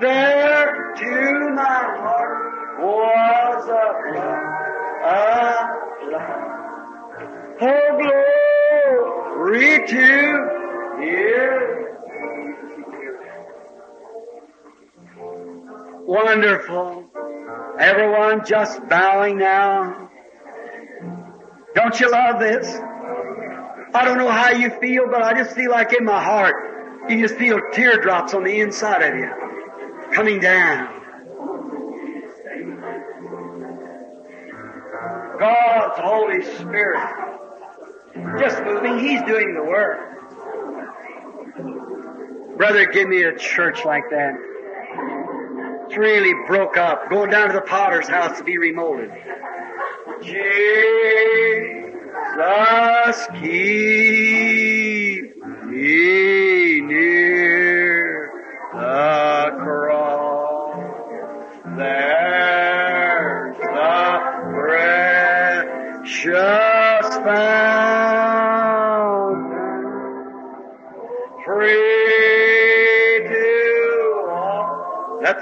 There to my heart was a love, a love. Oh, glory to His Wonderful. Everyone just bowing now. Don't you love this? I don't know how you feel, but I just feel like in my heart, you just feel teardrops on the inside of you. coming down. God's Holy Spirit just moving. He's doing the work. Brother, give me a church like that. It's really broke up. Going down to the potter's house to be remolded. Jesus, keep me near the cross.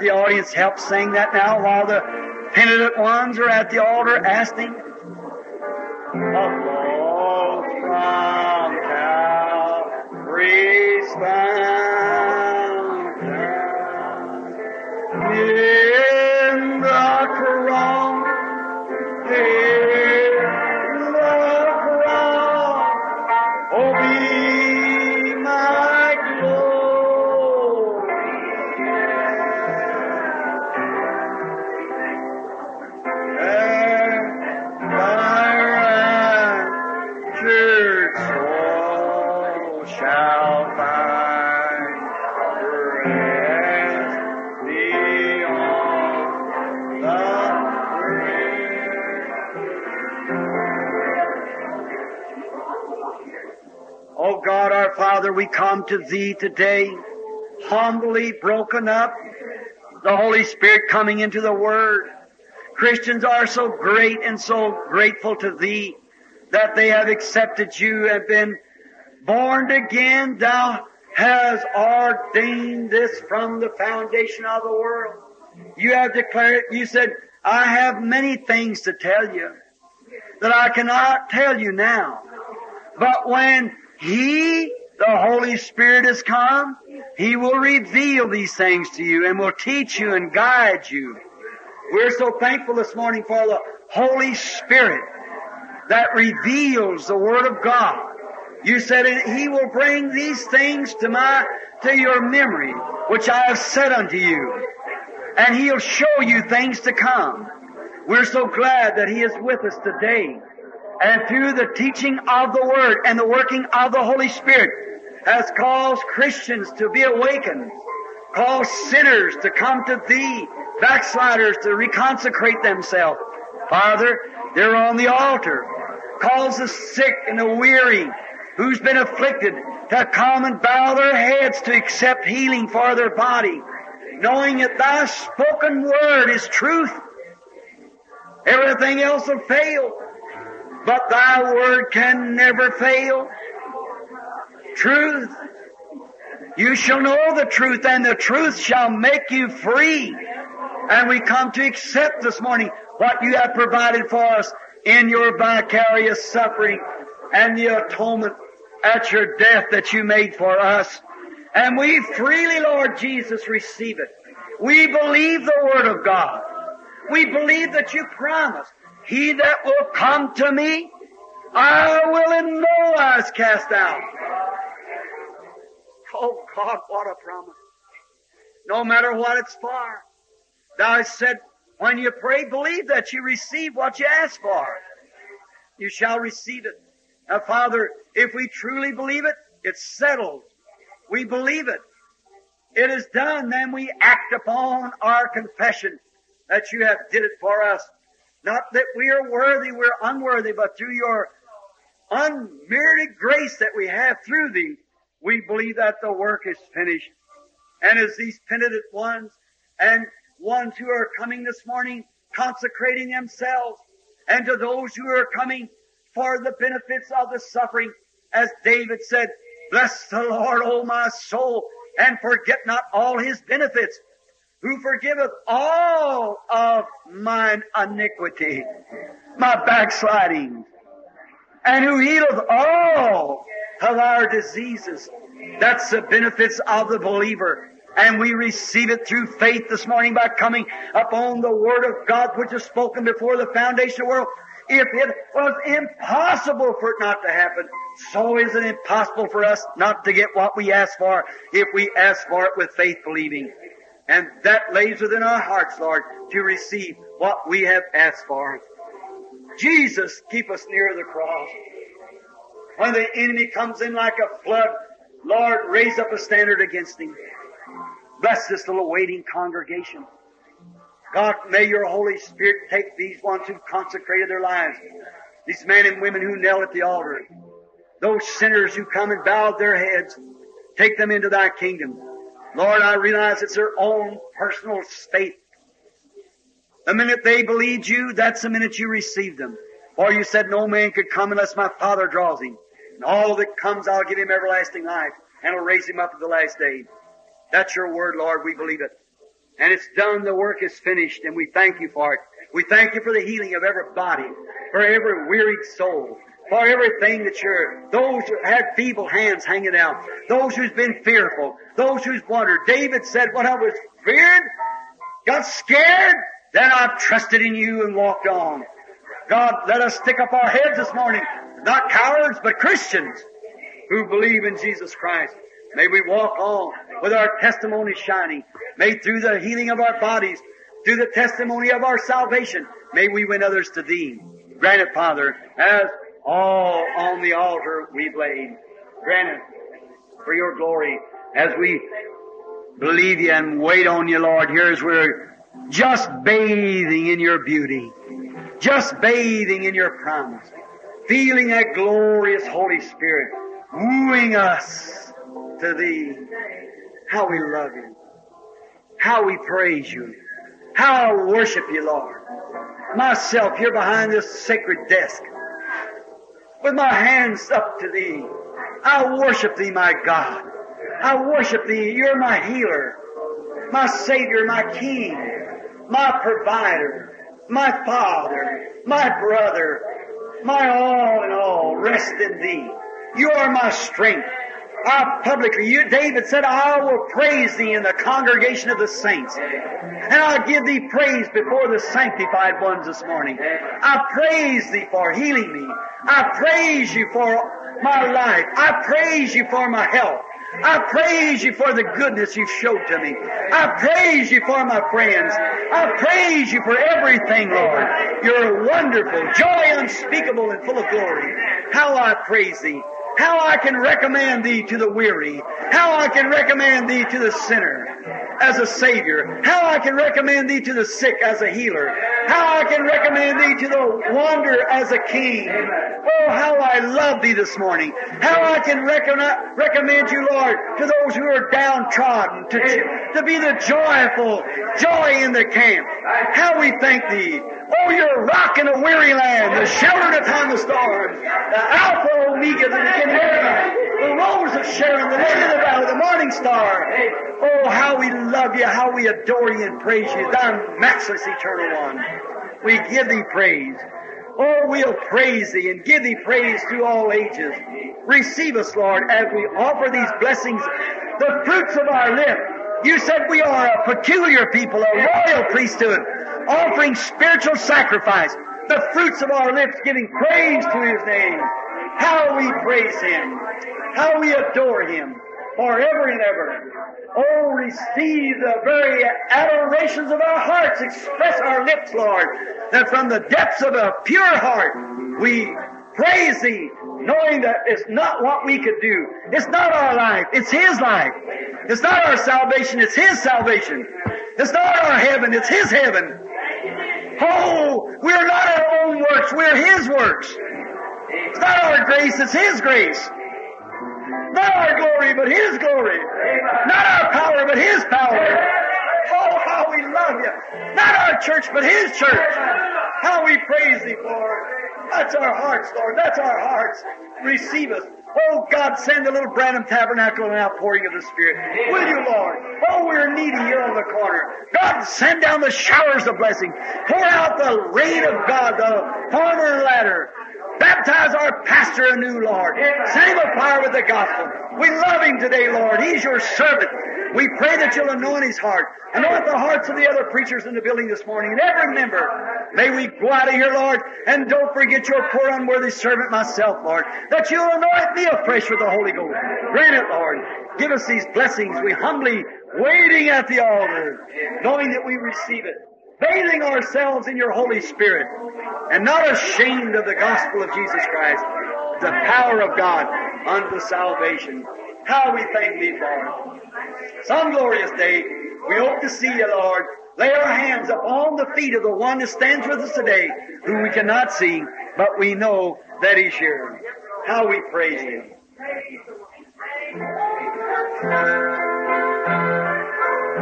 The audience help sing that now while the penitent ones are at the altar asking. Flow from fountain We come to Thee today, humbly broken up, the Holy Spirit coming into the Word. Christians are so great and so grateful to Thee that they have accepted You and been born again. Thou hast ordained this from the foundation of the world. You have declared. You said, I have many things to tell you that I cannot tell you now. But when He, the Holy Spirit has come, He will reveal these things to you and will teach you and guide you. We're so thankful this morning for the Holy Spirit that reveals the Word of God. You said "And He will bring these things to my, to your memory, which I have said unto you. And He'll show you things to come. We're so glad that He is with us today. And through the teaching of the Word and the working of the Holy Spirit has caused Christians to be awakened, caused sinners to come to Thee, backsliders to reconsecrate themselves. Father, they're on the altar. Calls the sick and the weary who's been afflicted to come and bow their heads to accept healing for their body, knowing that Thy spoken word is truth. Everything else will fail, but Thy word can never fail. Truth. You shall know the truth, and the truth shall make you free. And we come to accept this morning what you have provided for us in your vicarious suffering and the atonement at your death that you made for us. And we freely, Lord Jesus, receive it. We believe the Word of God. We believe that you promised, He that will come to me, I will in no wise cast out. Oh God, what a promise. No matter what it's for. Thou hast said, when you pray, believe that you receive what you ask for. You shall receive it. Now, Father, if we truly believe it, it's settled. We believe it. It is done, then we act upon our confession that you have did it for us. Not that we are worthy, we're unworthy, but through your unmerited grace that we have through thee, we believe that the work is finished. And as these penitent ones and ones who are coming this morning consecrating themselves, and to those who are coming for the benefits of the suffering, as David said, Bless the Lord, O my soul, and forget not all his benefits, who forgiveth all of mine iniquity, my backsliding, and who healeth all of our diseases. That's the benefits of the believer. And we receive it through faith this morning by coming upon the Word of God which is spoken before the foundation of the world. If it was impossible for it not to happen, so is it impossible for us not to get what we ask for if we ask for it with faith believing. And that lays within our hearts, Lord, to receive what we have asked for. Jesus, keep us near the cross. When the enemy comes in like a flood, Lord, raise up a standard against him. Bless this little waiting congregation. God, may your Holy Spirit take these ones who consecrated their lives, these men and women who knelt at the altar, those sinners who come and bowed their heads, take them into thy kingdom. Lord, I realize it's their own personal state. The minute they believed you, that's the minute you received them. For you said no man could come unless my Father draws him. And all that comes, I'll give him everlasting life, and I'll raise him up at the last day. That's your word, Lord. We believe it. And it's done. The work is finished, and we thank you for it. We thank you for the healing of every body, for every wearied soul, for everything that you're, those who had feeble hands hanging out, those who's been fearful, those who's wondered. David said, when I was feared, got scared, then I trusted in you and walked on. God, let us stick up our heads this morning. Not cowards, but Christians who believe in Jesus Christ. May we walk on with our testimony shining. May through the healing of our bodies, through the testimony of our salvation, may we win others to Thee. Grant it, Father, as all on the altar we've laid. Grant it for Your glory as we believe You and wait on You, Lord. Here as we're just bathing in Your beauty, just bathing in Your promise, feeling that glorious Holy Spirit wooing us to Thee. How we love You. How we praise You. How I worship You, Lord. Myself here behind this sacred desk, with my hands up to Thee. I worship Thee, my God. I worship Thee. You're my healer, my Savior, my King, my provider, my Father, my brother, my all in all. Rest in Thee. You are my strength. I publicly, you, David said, I will praise thee in the congregation of the saints. And I'll give thee praise before the sanctified ones this morning. I praise thee for healing me. I praise you for my life. I praise you for my health. I praise you for the goodness you've showed to me. I praise you for my friends. I praise you for everything, Lord. You're wonderful, joy unspeakable and full of glory. How I praise thee how I can recommend thee to the weary, how I can recommend thee to the sinner as a savior, how I can recommend thee to the sick as a healer, how I can recommend thee to the wanderer as a king. Oh, how I love thee this morning. How I can recon- recommend you, Lord, to those who are downtrodden, to, to be the joyful, joy in the camp. How we thank thee. Oh, you're a rock in a weary land, the shelter upon the storm, the Alpha Omega, the beginning, the rose of Sharon, the lily of the valley, the morning star. Oh, how we love you, how we adore you and praise you, thou matchless eternal one. We give thee praise. Oh, we'll praise thee and give thee praise through all ages. Receive us, Lord, as we offer these blessings, the fruits of our lips. You said we are a peculiar people, a royal priesthood, offering spiritual sacrifice, the fruits of our lips giving praise to His name. How we praise Him. How we adore Him forever and ever. Oh, receive the very adorations of our hearts. Express our lips, Lord, that from the depths of a pure heart we praise Thee, knowing that it's not what we could do. It's not our life. It's His life. It's not our salvation. It's His salvation. It's not our heaven. It's His heaven. Oh, we're not our own works. We're His works. It's not our grace. It's His grace. Not our glory, but His glory. Not our power, but His power. Oh, how we love you. Not our church, but His church. How we praise Thee Lord. That's our hearts, Lord. That's our hearts. Receive us. Oh God, send the little Branham Tabernacle and outpouring of the Spirit. Will you, Lord? Oh, we're needy here on the corner. God, send down the showers of blessing. Pour out the rain of God, the former and latter. Baptize our pastor anew, Lord. Send him afire with the gospel. We love him today, Lord. He's your servant. We pray that you'll anoint his heart. Anoint the hearts of the other preachers in the building this morning and every member. May we go out of here, Lord, and don't forget your poor unworthy servant myself, Lord, that you'll anoint me afresh with the Holy Ghost. Grant it, Lord. Give us these blessings. We humbly waiting at the altar, knowing that we receive it, bathing ourselves in your Holy Spirit, and not ashamed of the gospel of Jesus Christ, the power of God unto salvation. How we thank thee it. Some glorious day, we hope to see you, Lord. Lay our hands upon the feet of the one that stands with us today, whom we cannot see, but we know that he's here. How we praise him.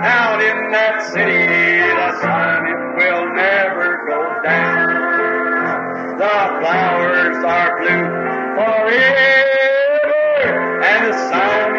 Out in that city, the sun it will never go down. The flowers are blue forever, and the sun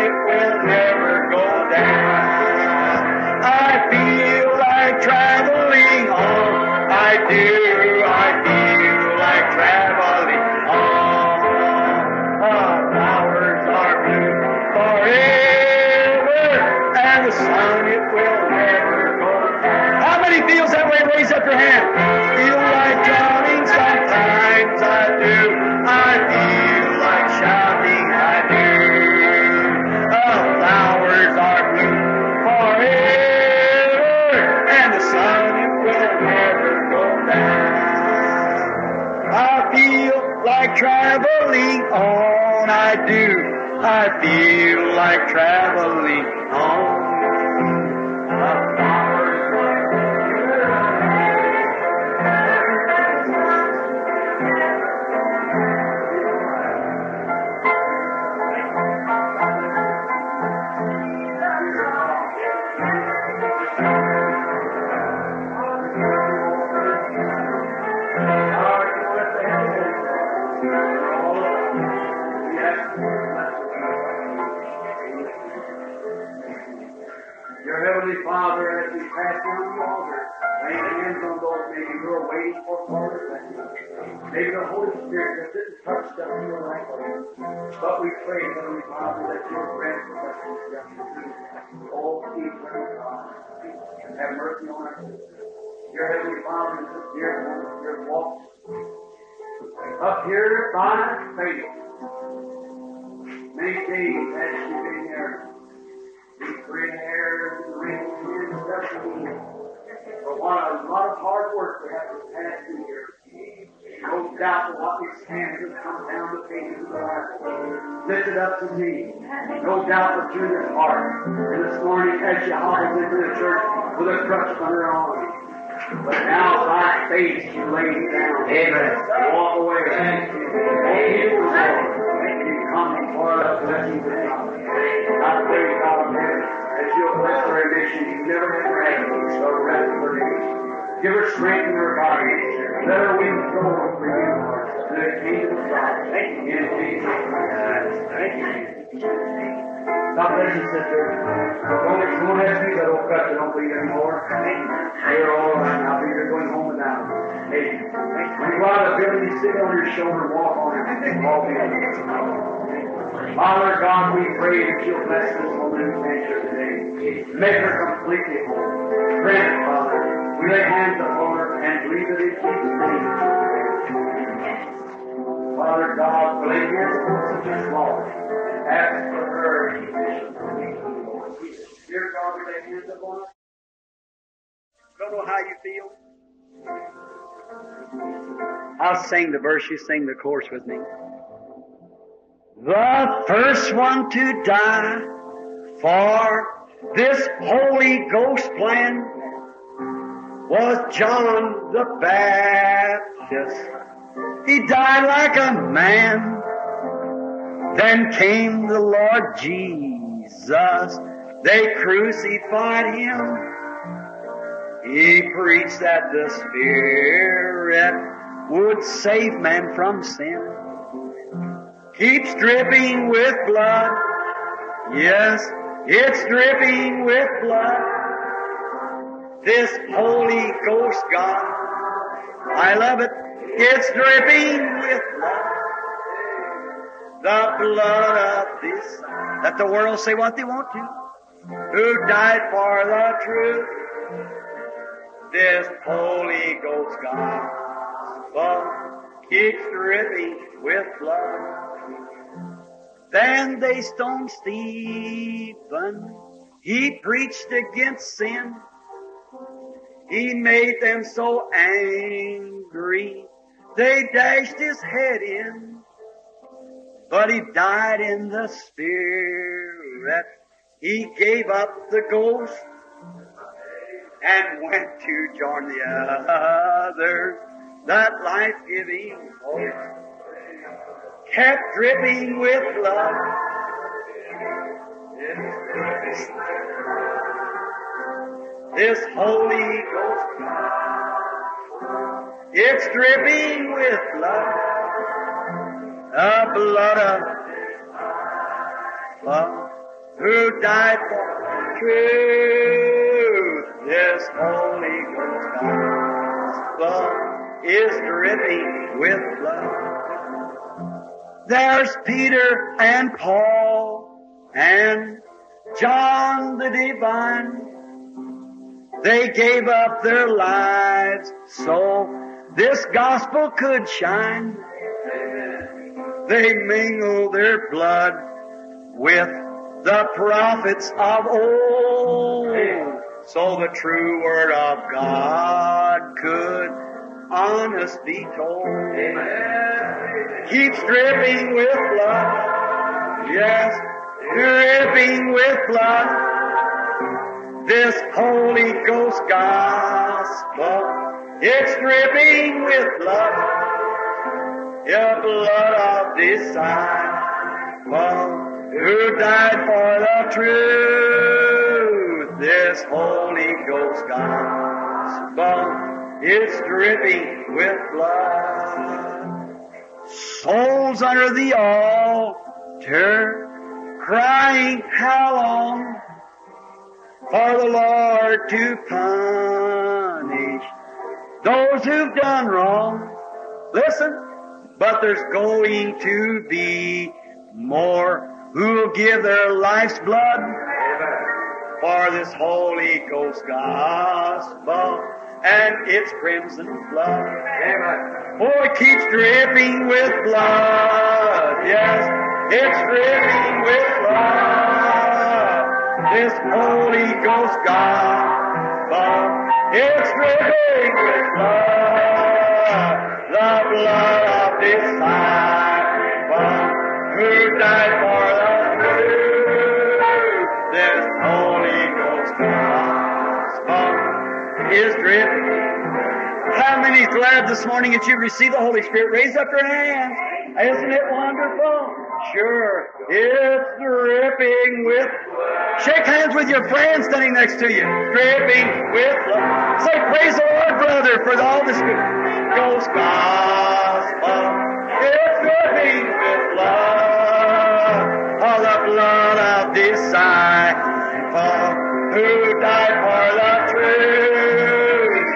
I feel like traveling Spirit just didn't touch them in the right. But we pray, Heavenly Father, that your grant us this Oh, eternal God, have mercy on us. Your Heavenly Father, this dear one, your up here by faith. Many days has she been here. These gray hairs and wrinkles and stuff. For what a lot of hard work we have to pass through here. No doubt what these hands have come down the pages of the Bible. Lifted up to me. No doubt that you're in your heart. And this morning as she hobbles into the church with a crutch on your arm. But now by faith she lays down. Amen. Walk away. Thank you. Thank you, Lord. Thank you. Come for us. Of God. I pray God that you'll bless and that she never had the rest for days. Give her strength in her body. Let her wings go for you, to the kingdom of God. Thank you. In Jesus' Thank you. God bless you, sister. Don't, don't ask me that old crutch. Don't bleed anymore. You're all oh, right now. You're going home without. Hey, when you go out of building, you sit on your shoulder walk on it. All be Father God, we pray that you'll bless this woman stands today. Make her completely whole. Grant Father. We lay hands upon her and believe it in Jesus'. Father God, upon such a small. Ask for her Dear God, we lay hands upon her. Don't know how you feel. I'll sing the verse, you sing the chorus with me. The first one to die for this Holy Ghost plan was John the Baptist. He died like a man. Then came the Lord Jesus. They crucified him. He preached that the Spirit would save man from sin. Keeps dripping with blood. Yes, it's dripping with blood. This Holy Ghost God. I love it. It's dripping with blood. The blood of this, that the world say what they want to, who died for the truth. This Holy Ghost gospel keeps dripping with blood. Then they stoned Stephen He preached against sin. He made them so angry. They dashed his head in. But he died in the spirit. He gave up the ghost and went to join the others. That life-giving hope kept dripping with love. This Holy Ghost, it's dripping with blood, the blood of love, who died for truth. This Holy Ghost gospel is dripping with blood. There's Peter and Paul and John the Divine. They gave up their lives so this gospel could shine. They mingled their blood with the prophets of old so the true word of God could honest be told. Keeps dripping with blood. Yes, dripping with blood. This Holy Ghost gospel, it's dripping with blood. The blood of disciple who died for the truth. This Holy Ghost gospel, it's dripping with blood. Souls under the altar, crying, how long? For the Lord to punish those who've done wrong. Listen, but there's going to be more who'll give their life's blood for this Holy Ghost gospel and its crimson blood. Oh, it keeps dripping with blood. Yes, it's dripping with blood this Holy Ghost gospel. It's dripping with blood, the blood of disciples who died for the truth. This Holy Ghost gospel is dripping. How many's glad this morning that you've received the Holy Spirit? Raise up your hands. Isn't it wonderful? Sure. It's dripping with Shake hands with your friend standing next to you. Dripping with love. Say, praise the Lord, brother, for all this good. Ghost gospel. It's dripping with love. All the blood of disciple who died for the truth.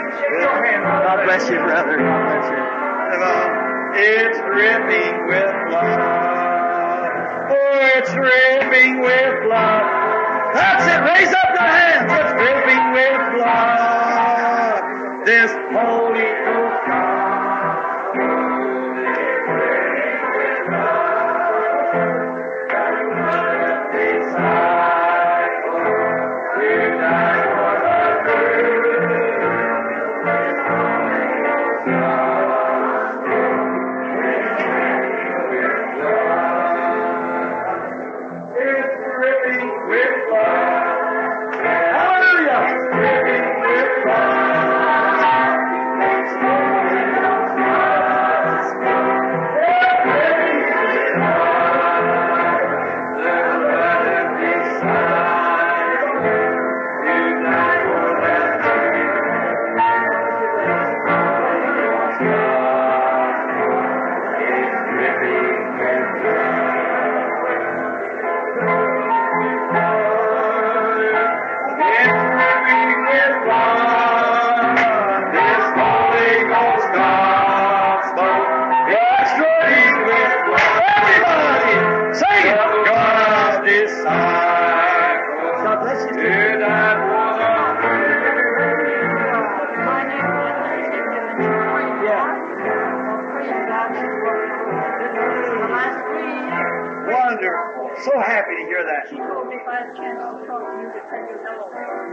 God bless you, brother. God bless you. It's dripping with love. Oh, it's dripping with love. That's it. Raise up your hands. It's dripping with blood. This Holy Ghost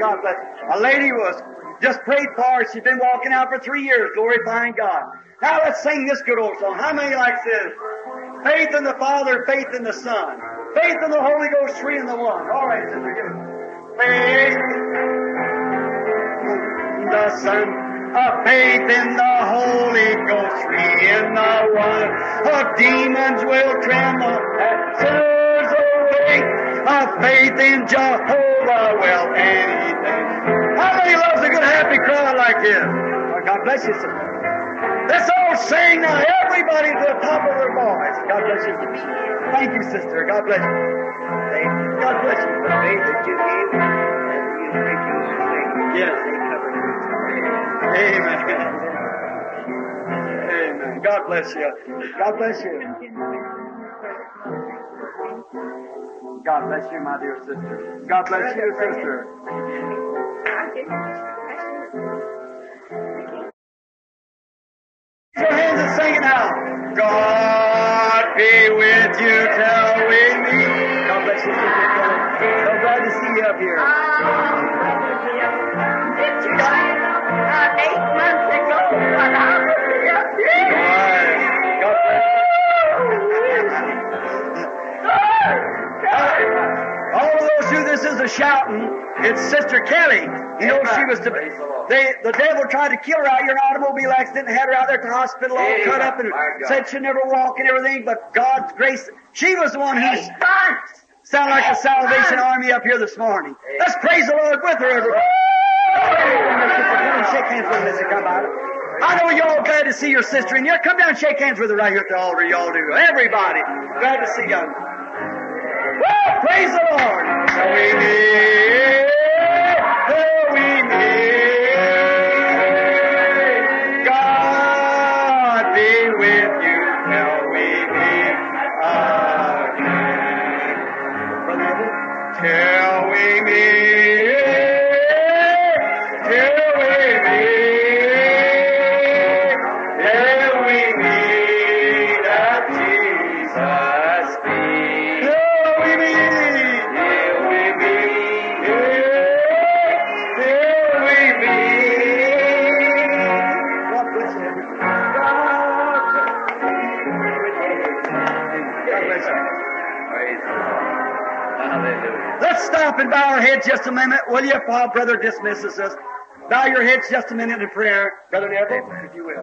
God bless. A lady was just prayed for. She's been walking out for three years, glorifying God. Now let's sing this good old song. How many likes this? Faith in the Father, faith in the Son. Faith in the Holy Ghost, three in the one. All right, sister, give it. Faith in the Son. A faith in the Holy Ghost, three in the one. A demons will tremble at sinners awake. A faith in Jehovah will anything. How many loves a good happy crowd like this? Oh, God bless you, sister. Let's all sing now, everybody to the top of their voice. God bless you. Thank you, sister. God bless you. God bless you. The faith that you gave and you singing, Yes. they covered it. Amen. Amen. God bless you. God bless you. God bless you, my dear sister. God bless you, sister. Your hands and sing it now. God be with you till we meet. God bless you, sister. So glad to see you up here. Did you say uh, eight months ago when I was up here? All of those who this is a shouting, it's Sister Kelly. You know, she was the, they, the devil tried to kill her out here in an automobile accident and had her out there at the hospital all cut up and said she'd never walk and everything, but God's grace, she was the one who months. like the Salvation Army up here this morning. Let's praise the Lord with her, everybody. Shake hands with Mr. Come out. I know you're all glad to see your sister in here. Come down and shake hands with her right here at the altar. Y'all do. Everybody. Glad to see you. Well, praise the Lord. Heads just a minute, will you, while Brother dismisses us? Bow your heads just a minute in prayer, Brother Neville, if you will.